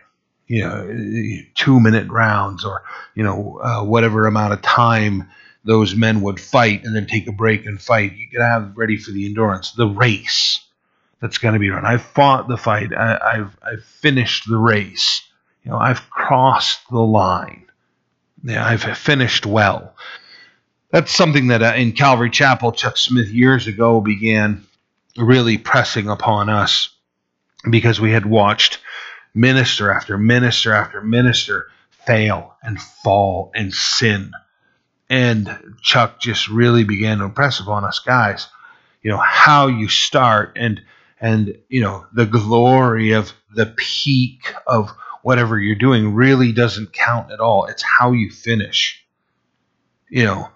you know, two minute rounds or you know uh, whatever amount of time those men would fight and then take a break and fight. You gotta have ready for the endurance, the race that's going to be run. I've fought the fight. I, have I've finished the race. You know, I've crossed the line. Yeah, I've finished well. That's something that uh, in Calvary Chapel, Chuck Smith years ago began really pressing upon us because we had watched minister after minister after minister fail and fall and sin. And Chuck just really began to impress upon us guys, you know, how you start and and you know the glory of the peak of whatever you're doing really doesn't count at all. It's how you finish. You know,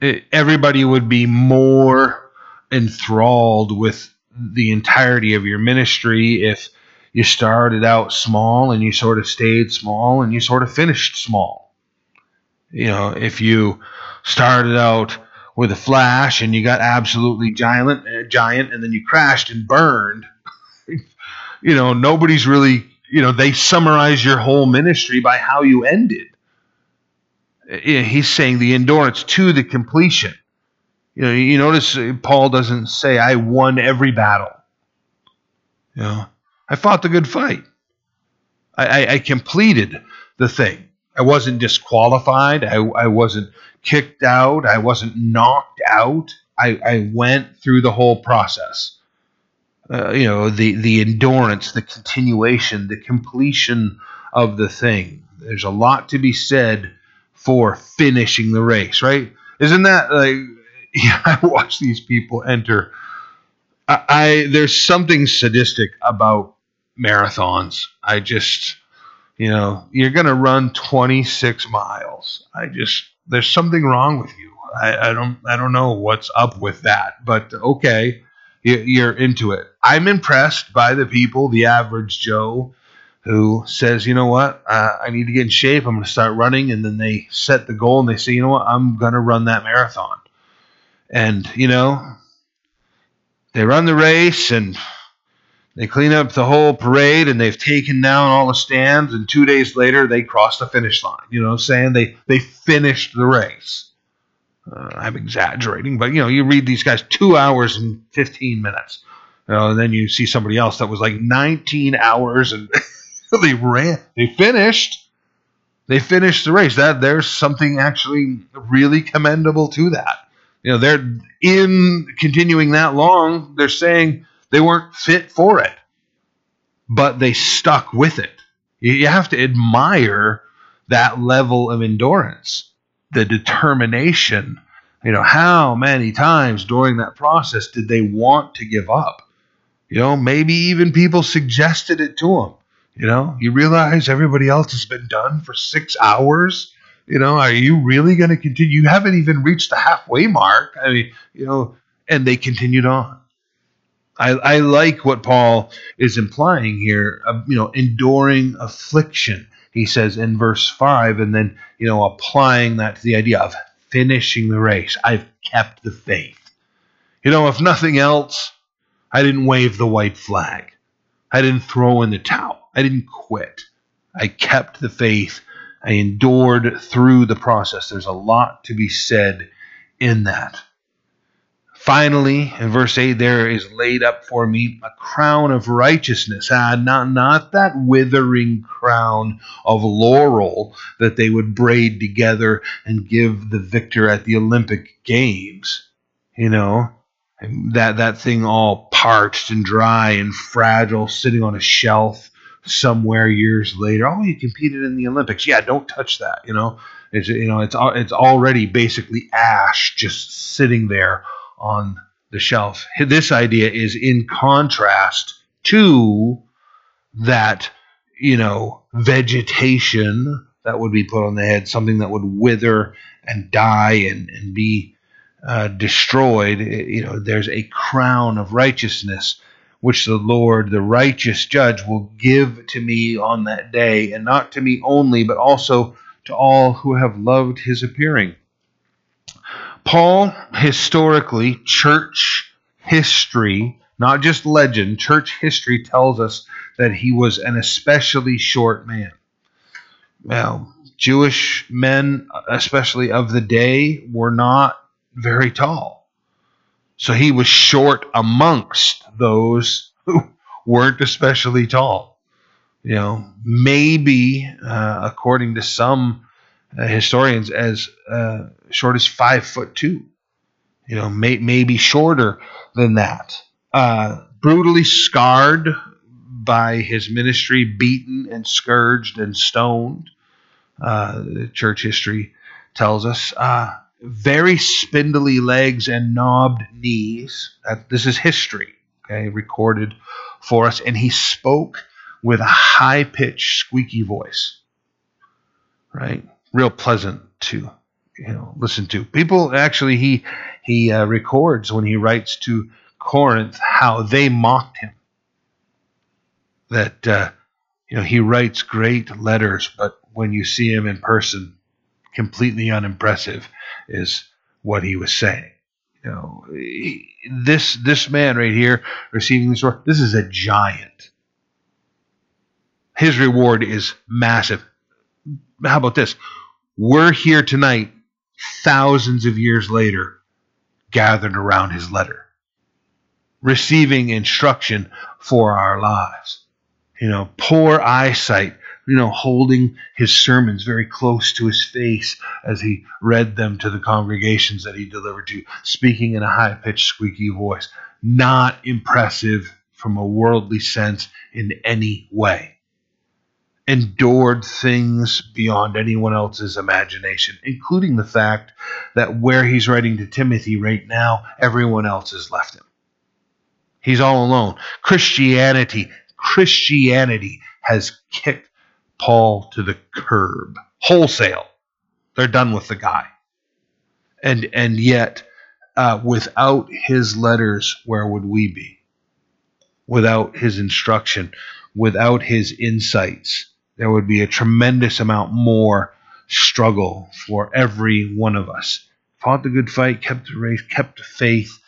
it, everybody would be more enthralled with the entirety of your ministry if you started out small and you sort of stayed small and you sort of finished small. You know, if you started out with a flash and you got absolutely giant, uh, giant, and then you crashed and burned, you know, nobody's really, you know, they summarize your whole ministry by how you ended. He's saying the endurance to the completion. You know, you notice uh, Paul doesn't say, I won every battle. You know, I fought the good fight. I, I, I completed the thing. I wasn't disqualified. I, I wasn't kicked out. I wasn't knocked out. I, I went through the whole process. Uh, you know, the, the endurance, the continuation, the completion of the thing. There's a lot to be said for finishing the race, right? Isn't that like yeah, I watch these people enter. I, I there's something sadistic about marathons. I just, you know, you're gonna run 26 miles. I just there's something wrong with you. I, I don't I don't know what's up with that, but okay, you, are into it. I'm impressed by the people, the average Joe, who says, you know what, uh, I need to get in shape. I'm going to start running, and then they set the goal and they say, you know what, I'm going to run that marathon. And, you know, they run the race and they clean up the whole parade and they've taken down all the stands and two days later they cross the finish line. You know what I'm saying? They they finished the race. Uh, I'm exaggerating, but you know, you read these guys two hours and 15 minutes. You know, and then you see somebody else that was like 19 hours and they ran, they finished. They finished the race. That there's something actually really commendable to that you know, they're in continuing that long, they're saying they weren't fit for it, but they stuck with it. You have to admire that level of endurance, the determination. You know, how many times during that process did they want to give up? You know, maybe even people suggested it to them. You know, you realize everybody else has been done for six hours you know, are you really going to continue? You haven't even reached the halfway mark. I mean, you know, and they continued on. I, I like what Paul is implying here, uh, you know, enduring affliction, he says in verse 5, and then, you know, applying that to the idea of finishing the race. I've kept the faith. You know, if nothing else, I didn't wave the white flag. I didn't throw in the towel. I didn't quit. I kept the faith I endured through the process. There's a lot to be said in that. Finally, in verse 8, there is laid up for me a crown of righteousness. Ah, not, not that withering crown of laurel that they would braid together and give the victor at the Olympic Games. You know, that, that thing all parched and dry and fragile, sitting on a shelf somewhere years later. Oh, you competed in the Olympics. Yeah, don't touch that. You know, it's you know it's it's already basically ash just sitting there on the shelf. This idea is in contrast to that you know vegetation that would be put on the head, something that would wither and die and and be uh, destroyed. You know, there's a crown of righteousness which the Lord, the righteous judge, will give to me on that day, and not to me only, but also to all who have loved his appearing. Paul, historically, church history, not just legend, church history tells us that he was an especially short man. Well, Jewish men, especially of the day, were not very tall. So he was short amongst those who weren't especially tall. You know, maybe, uh, according to some uh, historians, as uh, short as five foot two. You know, may, maybe shorter than that. Uh, brutally scarred by his ministry, beaten and scourged and stoned. Uh, church history tells us. Uh, very spindly legs and knobbed knees. this is history, okay, recorded for us. And he spoke with a high pitched, squeaky voice, right? Real pleasant to you know listen to. People actually he he uh, records when he writes to Corinth how they mocked him. That uh, you know he writes great letters, but when you see him in person, completely unimpressive is what he was saying. You know, he, this this man right here receiving this reward, this is a giant. His reward is massive. How about this? We're here tonight, thousands of years later, gathered around his letter, receiving instruction for our lives. You know, poor eyesight you know, holding his sermons very close to his face as he read them to the congregations that he delivered to, speaking in a high pitched, squeaky voice. Not impressive from a worldly sense in any way. Endured things beyond anyone else's imagination, including the fact that where he's writing to Timothy right now, everyone else has left him. He's all alone. Christianity, Christianity has kicked Paul to the curb wholesale. They're done with the guy. And and yet, uh, without his letters, where would we be? Without his instruction, without his insights, there would be a tremendous amount more struggle for every one of us. Fought the good fight, kept the race, kept the faith,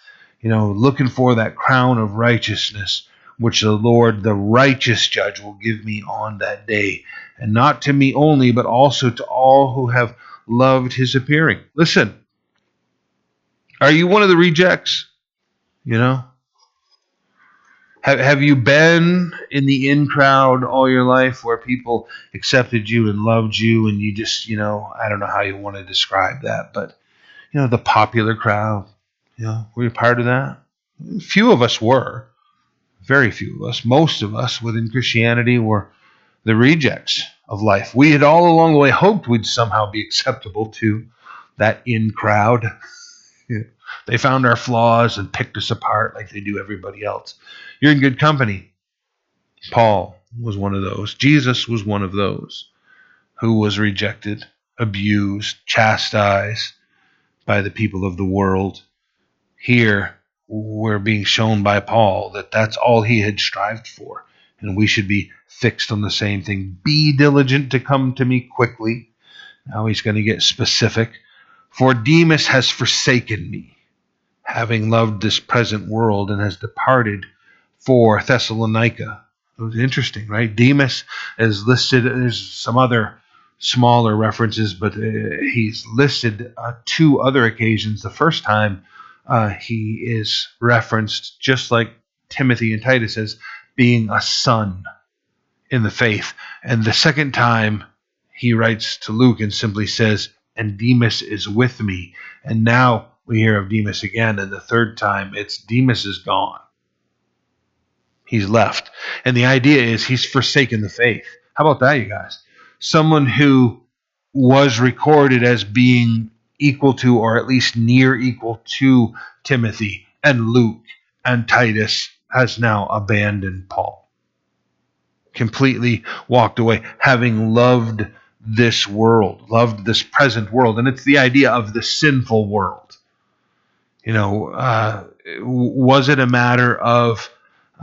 you know, looking for that crown of righteousness which the Lord, the righteous judge, will give me on that day, and not to me only, but also to all who have loved his appearing. Listen, are you one of the rejects? You know? Have, have you been in the in crowd all your life where people accepted you and loved you and you just, you know, I don't know how you want to describe that, but, you know, the popular crowd, you know, were you part of that? Few of us were very few of us, most of us within Christianity were the rejects of life. We had all along the way hoped we'd somehow be acceptable to that in crowd. they found our flaws and picked us apart like they do everybody else. You're in good company. Paul was one of those. Jesus was one of those who was rejected, abused, chastised by the people of the world. Here, we're being shown by Paul that that's all he had strived for. And we should be fixed on the same thing. Be diligent to come to me quickly. Now he's going to get specific. For Demas has forsaken me, having loved this present world, and has departed for Thessalonica. It was interesting, right? Demas is listed. There's some other smaller references, but uh, he's listed uh, two other occasions. The first time uh, he is referenced just like Timothy and Titus as being a son in the faith. And the second time he writes to Luke and simply says, And Demas is with me. And now we hear of Demas again. And the third time it's Demas is gone. He's left. And the idea is he's forsaken the faith. How about that, you guys? Someone who was recorded as being equal to, or at least near equal to, Timothy and Luke and Titus has now abandoned Paul. Completely walked away, having loved this world, loved this present world. And it's the idea of the sinful world. You know, uh, was it a matter of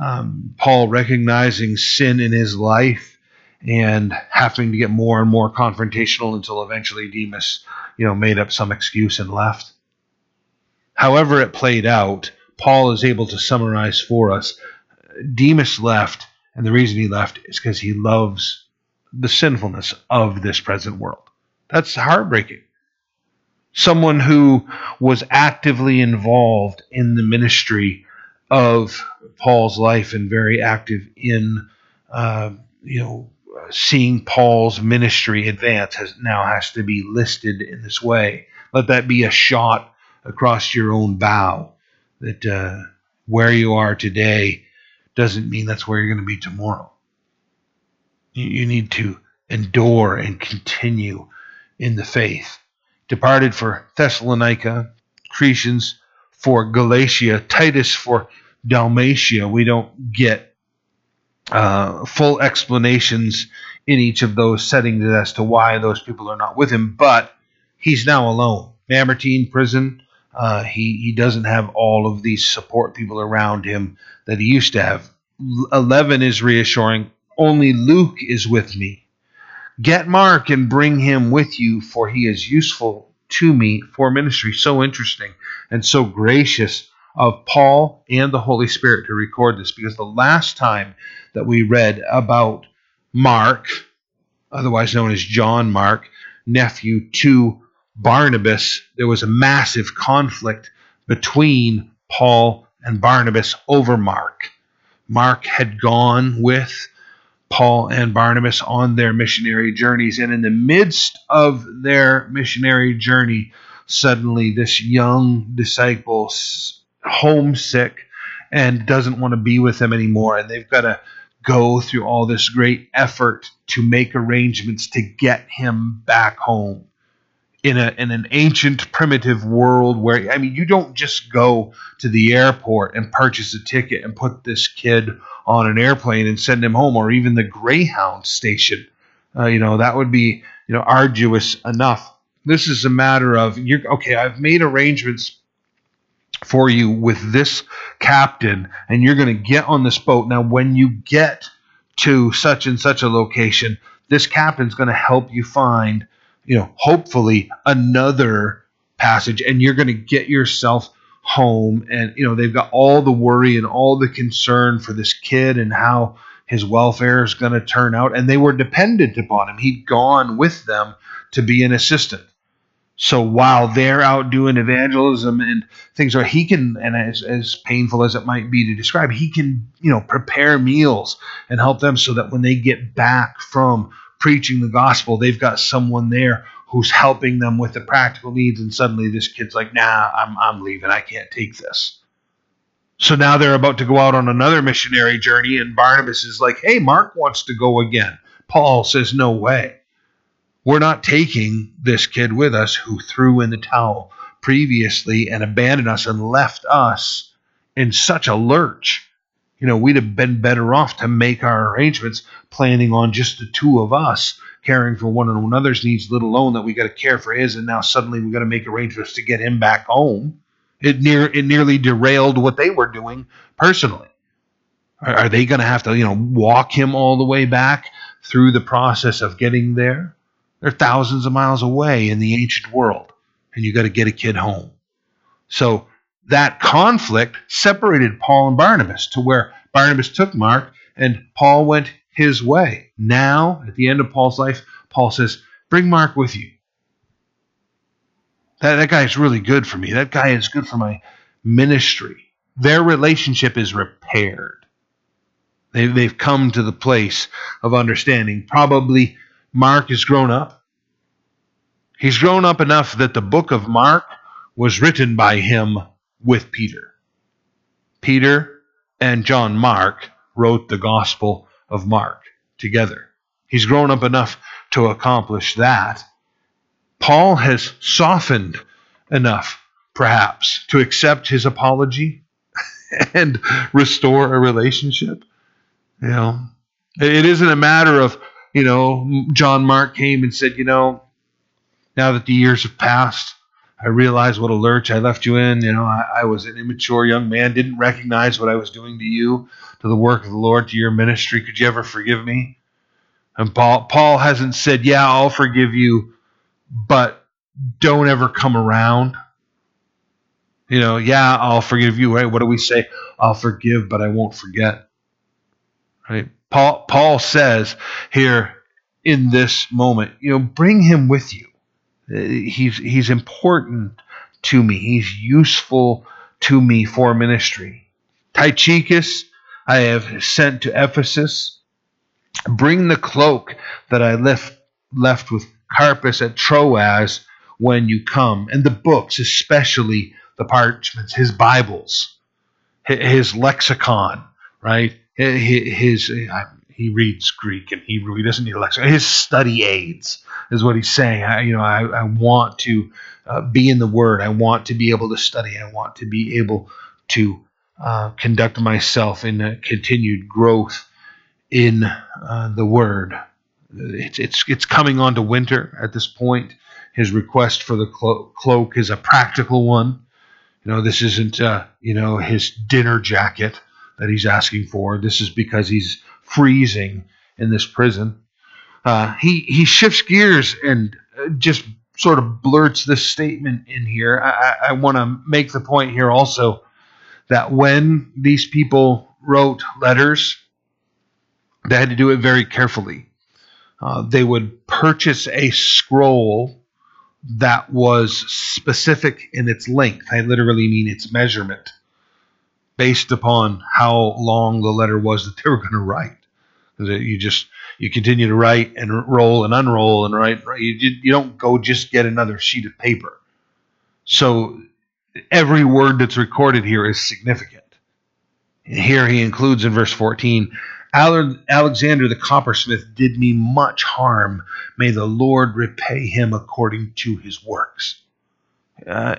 um, Paul recognizing sin in his life and having to get more and more confrontational until eventually Demas you know, made up some excuse and left. however it played out, Paul is able to summarize for us. Demas left, and the reason he left is because he loves the sinfulness of this present world. That's heartbreaking. Someone who was actively involved in the ministry of Paul's life and very active in, uh, you know, seeing Paul's ministry advance has now has to be listed in this way. Let that be a shot across your own bow that uh, where you are today doesn't mean that's where you're going to be tomorrow. You, you need to endure and continue in the faith. Departed for Thessalonica, Crescens for Galatia, Titus for Dalmatia. We don't get uh, full explanations in each of those settings as to why those people are not with him, but he's now alone. Mamertine prison. Uh, he he doesn't have all of these support people around him that he used to have. Eleven is reassuring. Only Luke is with me. Get Mark and bring him with you, for he is useful to me for ministry. So interesting and so gracious of Paul and the Holy Spirit to record this because the last time that we read about Mark, otherwise known as John Mark, nephew to Barnabas, there was a massive conflict between Paul and Barnabas over Mark. Mark had gone with Paul and Barnabas on their missionary journeys, and in the midst of their missionary journey, suddenly this young disciple homesick and doesn't want to be with them anymore. And they've got to go through all this great effort to make arrangements to get him back home. In, a, in an ancient primitive world where I mean you don't just go to the airport and purchase a ticket and put this kid on an airplane and send him home or even the Greyhound station uh, you know that would be you know arduous enough this is a matter of you're okay I've made arrangements for you with this captain, and you're going to get on this boat. Now, when you get to such and such a location, this captain's going to help you find, you know, hopefully another passage, and you're going to get yourself home. And, you know, they've got all the worry and all the concern for this kid and how his welfare is going to turn out. And they were dependent upon him. He'd gone with them to be an assistant. So while they're out doing evangelism and things are he can and as, as painful as it might be to describe, he can, you know, prepare meals and help them so that when they get back from preaching the gospel, they've got someone there who's helping them with the practical needs and suddenly this kid's like, "Nah, I'm I'm leaving. I can't take this." So now they're about to go out on another missionary journey and Barnabas is like, "Hey, Mark wants to go again." Paul says, "No way." We're not taking this kid with us who threw in the towel previously and abandoned us and left us in such a lurch. You know, we'd have been better off to make our arrangements planning on just the two of us caring for one another's needs, let alone that we got to care for his, and now suddenly we got to make arrangements to get him back home. It near it nearly derailed what they were doing personally. Are, are they going to have to, you know, walk him all the way back through the process of getting there? They're thousands of miles away in the ancient world, and you got to get a kid home. So that conflict separated Paul and Barnabas to where Barnabas took Mark and Paul went his way. Now, at the end of Paul's life, Paul says, Bring Mark with you. That, that guy is really good for me. That guy is good for my ministry. Their relationship is repaired. They, they've come to the place of understanding. Probably Mark has grown up. He's grown up enough that the book of Mark was written by him with Peter. Peter and John Mark wrote the Gospel of Mark together. He's grown up enough to accomplish that. Paul has softened enough, perhaps, to accept his apology and restore a relationship. You know, it isn't a matter of you know, John Mark came and said, you know, now that the years have passed, I realize what a lurch I left you in. You know, I, I, was an immature young man, didn't recognize what I was doing to you, to the work of the Lord, to your ministry. Could you ever forgive me? And Paul, Paul hasn't said, yeah, I'll forgive you, but don't ever come around. You know, yeah, I'll forgive you, right? What do we say? I'll forgive, but I won't forget. Right? Paul Paul says here in this moment, you know, bring him with you. Uh, he's he's important to me. He's useful to me for ministry. Tychicus I have sent to Ephesus. Bring the cloak that I left left with Carpus at Troas when you come, and the books, especially the parchments, his Bibles, his lexicon, right? His, he reads Greek and Hebrew. He doesn't need a lexicon. His study aids is what he's saying. I, you know, I, I want to uh, be in the Word. I want to be able to study. I want to be able to uh, conduct myself in a continued growth in uh, the Word. It's, it's it's coming on to winter at this point. His request for the clo- cloak is a practical one. You know, this isn't uh, you know his dinner jacket that he's asking for. This is because he's freezing in this prison. Uh, he he shifts gears and uh, just sort of blurts this statement in here. I, I want to make the point here also that when these people wrote letters, they had to do it very carefully. Uh, they would purchase a scroll that was specific in its length. I literally mean its measurement, based upon how long the letter was that they were going to write. You just you continue to write and roll and unroll and write. You, you don't go just get another sheet of paper. So every word that's recorded here is significant. And here he includes in verse 14 Alexander the coppersmith did me much harm. May the Lord repay him according to his works. Uh,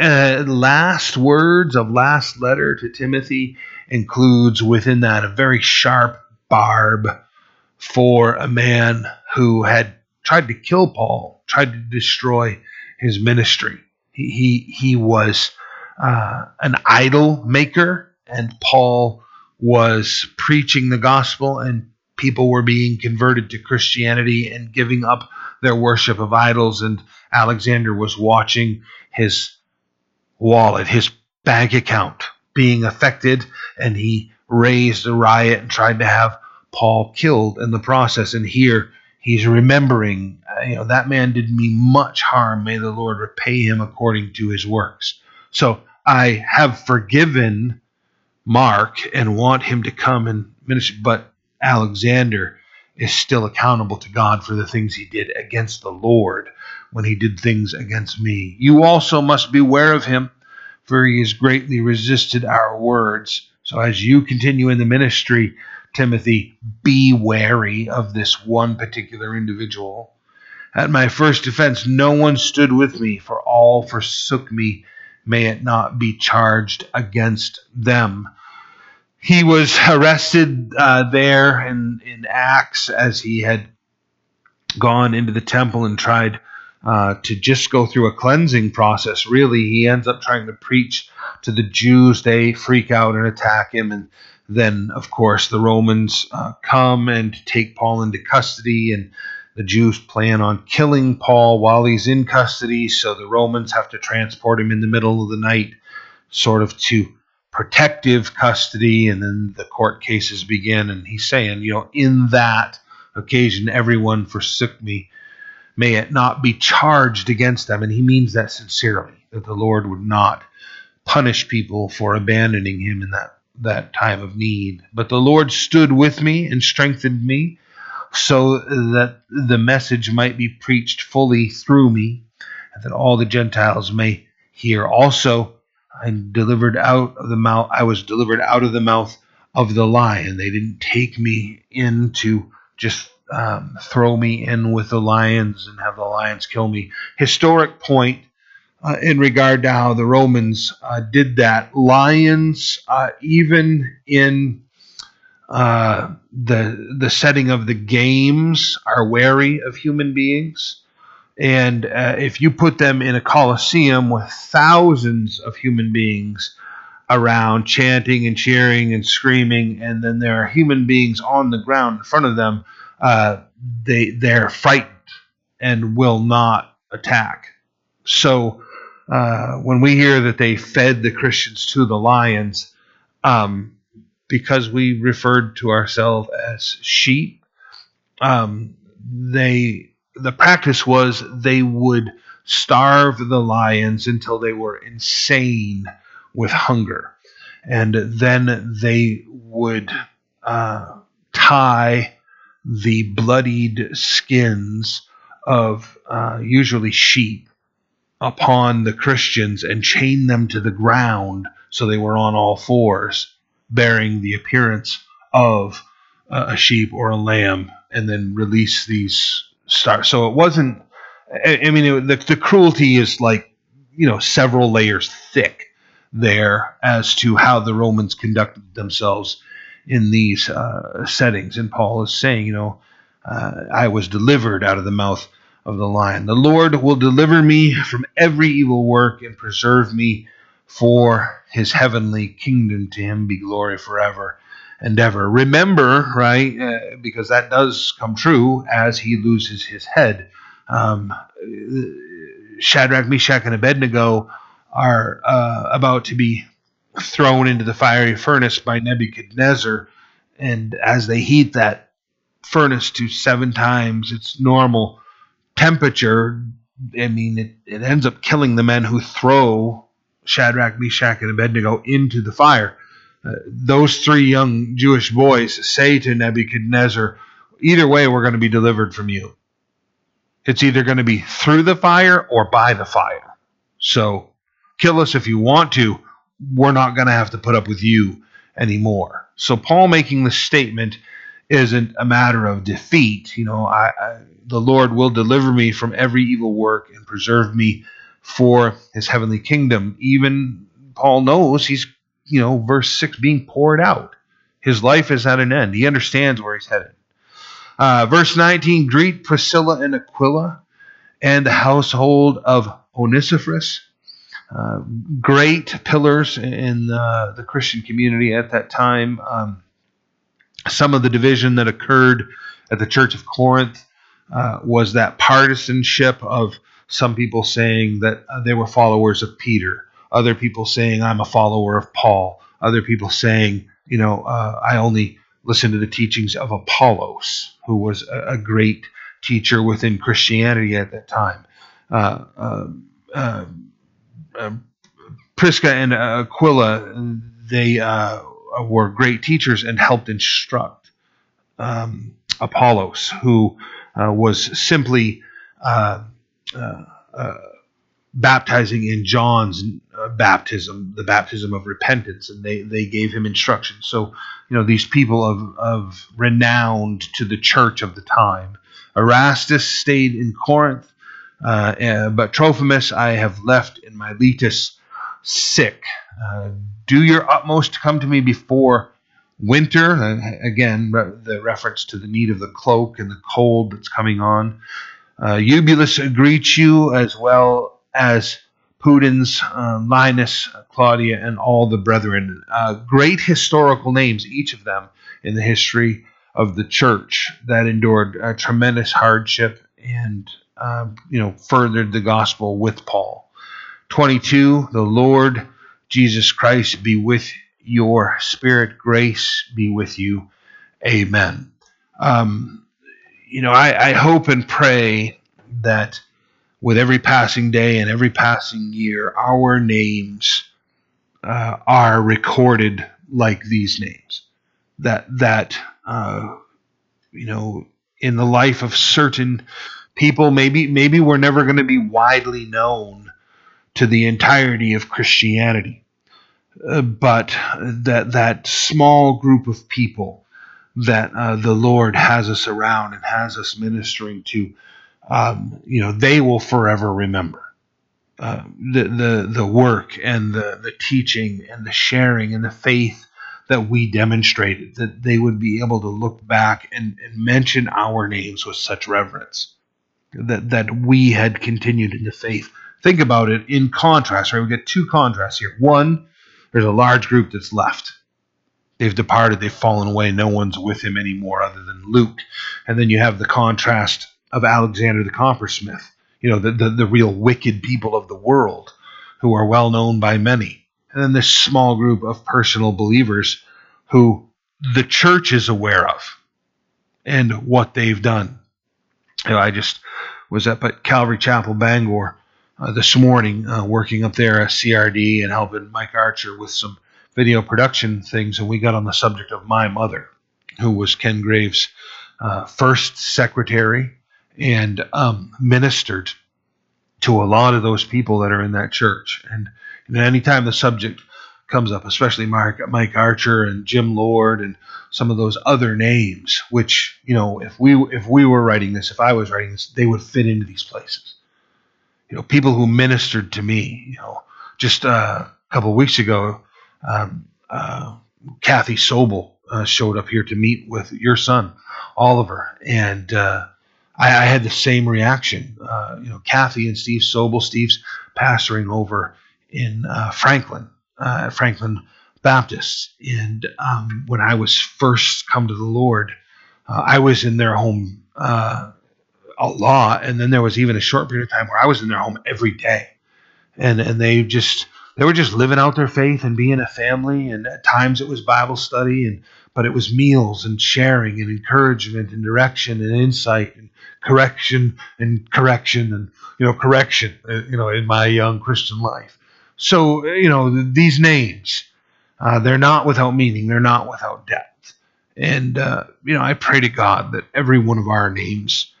uh, last words of last letter to Timothy includes within that a very sharp barb for a man who had tried to kill Paul, tried to destroy his ministry. He he, he was uh, an idol maker, and Paul was preaching the gospel and people were being converted to Christianity and giving up their worship of idols. And Alexander was watching his wallet, his bank account being affected, and he raised a riot and tried to have Paul killed in the process. And here he's remembering, uh, you know, that man did me much harm. May the Lord repay him according to his works. So I have forgiven Mark and want him to come and minister. But Alexander is still accountable to God for the things he did against the Lord when he did things against me. You also must beware of him, for he has greatly resisted our words. So as you continue in the ministry, Timothy, be wary of this one particular individual. At my first defense, no one stood with me, for all forsook me. May it not be charged against them he was arrested uh, there in, in Acts as he had gone into the temple and tried uh, to just go through a cleansing process. Really, he ends up trying to preach to the Jews. They freak out and attack him. And then, of course, the Romans uh, come and take Paul into custody. And the Jews plan on killing Paul while he's in custody. So the Romans have to transport him in the middle of the night, sort of to protective custody, and then the court cases begin. And he's saying, you know, in that occasion, everyone forsook me. May it not be charged against them. And he means that sincerely, that the Lord would not punish people for abandoning him in that, that time of need. But the Lord stood with me and strengthened me so that the message might be preached fully through me, and that all the Gentiles may hear. Also, I delivered out of the mouth. I was delivered out of the mouth of the lion. They didn't take me into just um, throw me in with the lions and have the lions kill me. Historic point uh, in regard to how the Romans uh, did that. Lions, uh, even in uh, the the setting of the games, are wary of human beings. And uh, if you put them in a coliseum with thousands of human beings around chanting and cheering and screaming, and then there are human beings on the ground in front of them, uh, they they're frightened and will not attack. So uh, when we hear that they fed the Christians to the lions, um, because we referred to ourselves as sheep, um, they the practice was they would starve the lions until they were insane with hunger, and then they would uh, tie the bloodied skins of uh, usually sheep upon the Christians and chained them to the ground so they were on all fours, bearing the appearance of a sheep or a lamb, and then release these stars. So it wasn't. I, mean, it, the, the cruelty is like you know several layers thick there as to how the Romans conducted themselves in these uh, settings. And Paul is saying, you know, uh, I was delivered out of the mouth of the lion. The Lord will deliver me from every evil work and preserve me for his heavenly kingdom. To him be glory forever and ever. Remember, right, uh, because that does come true as he loses his head. Um, Shadrach, Meshach, and Abednego are uh, about to be thrown into the fiery furnace by Nebuchadnezzar. And as they heat that furnace to seven times its normal temperature, I mean, it, it ends up killing the men who throw Shadrach, Meshach, and Abednego into the fire. Uh, those three young Jewish boys say to Nebuchadnezzar, Either way, we're going to be delivered from you. It's either going to be through the fire or by the fire. So kill us if you want to, we're not going to have to put up with you anymore. So Paul making this statement isn't a matter of defeat. You know, I, I, the Lord will deliver me from every evil work and preserve me for His heavenly kingdom. Even Paul knows he's, you know, verse six being poured out. His life is at an end. He understands where he's headed. Uh, verse 19 Greet Priscilla and Aquila and the household of Onesiphorus uh, great pillars in the, the, Christian community at that time. Um, some of the division that occurred at the Church of Corinth uh, was that partisanship of some people saying that uh, they were followers of Peter, other people saying, I'm a follower of Paul, other people saying, you know, uh, I only listen to the teachings of Apollos, who was a, a great teacher within Christianity at that time. Uh, uh, Prisca and uh, Aquila, they uh, were great teachers and helped instruct um, Apollos, who uh, was simply uh, uh, uh, baptizing in John's baptism, the baptism of repentance, and they, they gave him instructions. So, you know, these people of, of renowned to the church of the time. Erastus stayed in Corinth uh, uh, but Trophimus I have left in Miletus sick. Uh, do your utmost to come to me before winter. Uh, again, re- the reference to the need of the cloak and the cold that's coming on. Uh, Eubulus greets you as well as Pudens, uh, Linus, Claudia, and all the brethren. great historical names, each of them, in the history of the church that endured tremendous hardship and um, you know, furthered the gospel with Paul. 22, the Lord Jesus Christ be with your spirit, grace be with you. Amen. Um, you know, I, I hope and pray that with every passing day and every passing year, our names uh, are recorded like these names. That that uh, you know, in the life of certain people maybe maybe we're never going to be widely known to the entirety of Christianity, uh, but that that small group of people that uh, the Lord has us around and has us ministering to, um, you know, they will forever remember. Uh, the, the the work and the, the teaching and the sharing and the faith that we demonstrated that they would be able to look back and, and mention our names with such reverence that that we had continued in the faith. Think about it in contrast, right? We get two contrasts here. One, there's a large group that's left. They've departed, they've fallen away, no one's with him anymore other than Luke. And then you have the contrast of Alexander the coppersmith, you know, the, the, the real wicked people of the world. who are well known by many. And then this small group of personal believers who the church is aware of and what they've done. You know, I just was up at Calvary Chapel, Bangor uh, this morning, uh, working up there at CRD and helping Mike Archer with some video production things, and we got on the subject of my mother, who was Ken Graves' uh, first secretary and um, ministered to a lot of those people that are in that church. And, and anytime the subject comes up, especially Mark, Mike Archer and Jim Lord and some of those other names, which you know, if we if we were writing this, if I was writing this, they would fit into these places. You know, people who ministered to me. You know, just uh, a couple weeks ago, um, uh, Kathy Sobel uh, showed up here to meet with your son, Oliver, and uh, I, I, had the same reaction. Uh, you know, Kathy and Steve Sobel, Steve's pastoring over in uh, Franklin, uh, Franklin Baptist. And um, when I was first come to the Lord, uh, I was in their home uh, a lot, and then there was even a short period of time where I was in their home every day, and and they just they were just living out their faith and being a family. And at times it was Bible study, and but it was meals and sharing and encouragement and direction and insight and correction and correction and you know correction uh, you know in my young Christian life. So, you know, these names, uh, they're not without meaning, they're not without depth. And, uh, you know, I pray to God that every one of our names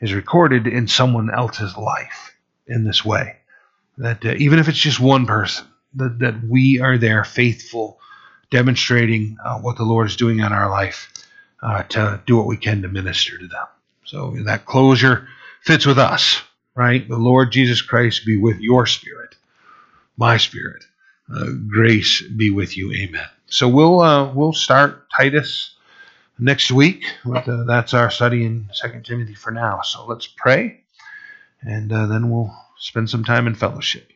is recorded in someone else's life in this way. That uh, even if it's just one person, that, that we are there faithful, demonstrating uh, what the Lord is doing in our life uh, to do what we can to minister to them. So that closure fits with us, right? The Lord Jesus Christ be with your spirit my spirit. Uh, grace be with you. Amen. So we'll uh, we'll start Titus next week. But, uh, that's our study in Second Timothy for now. So let's pray, and uh, then we'll spend some time in fellowship.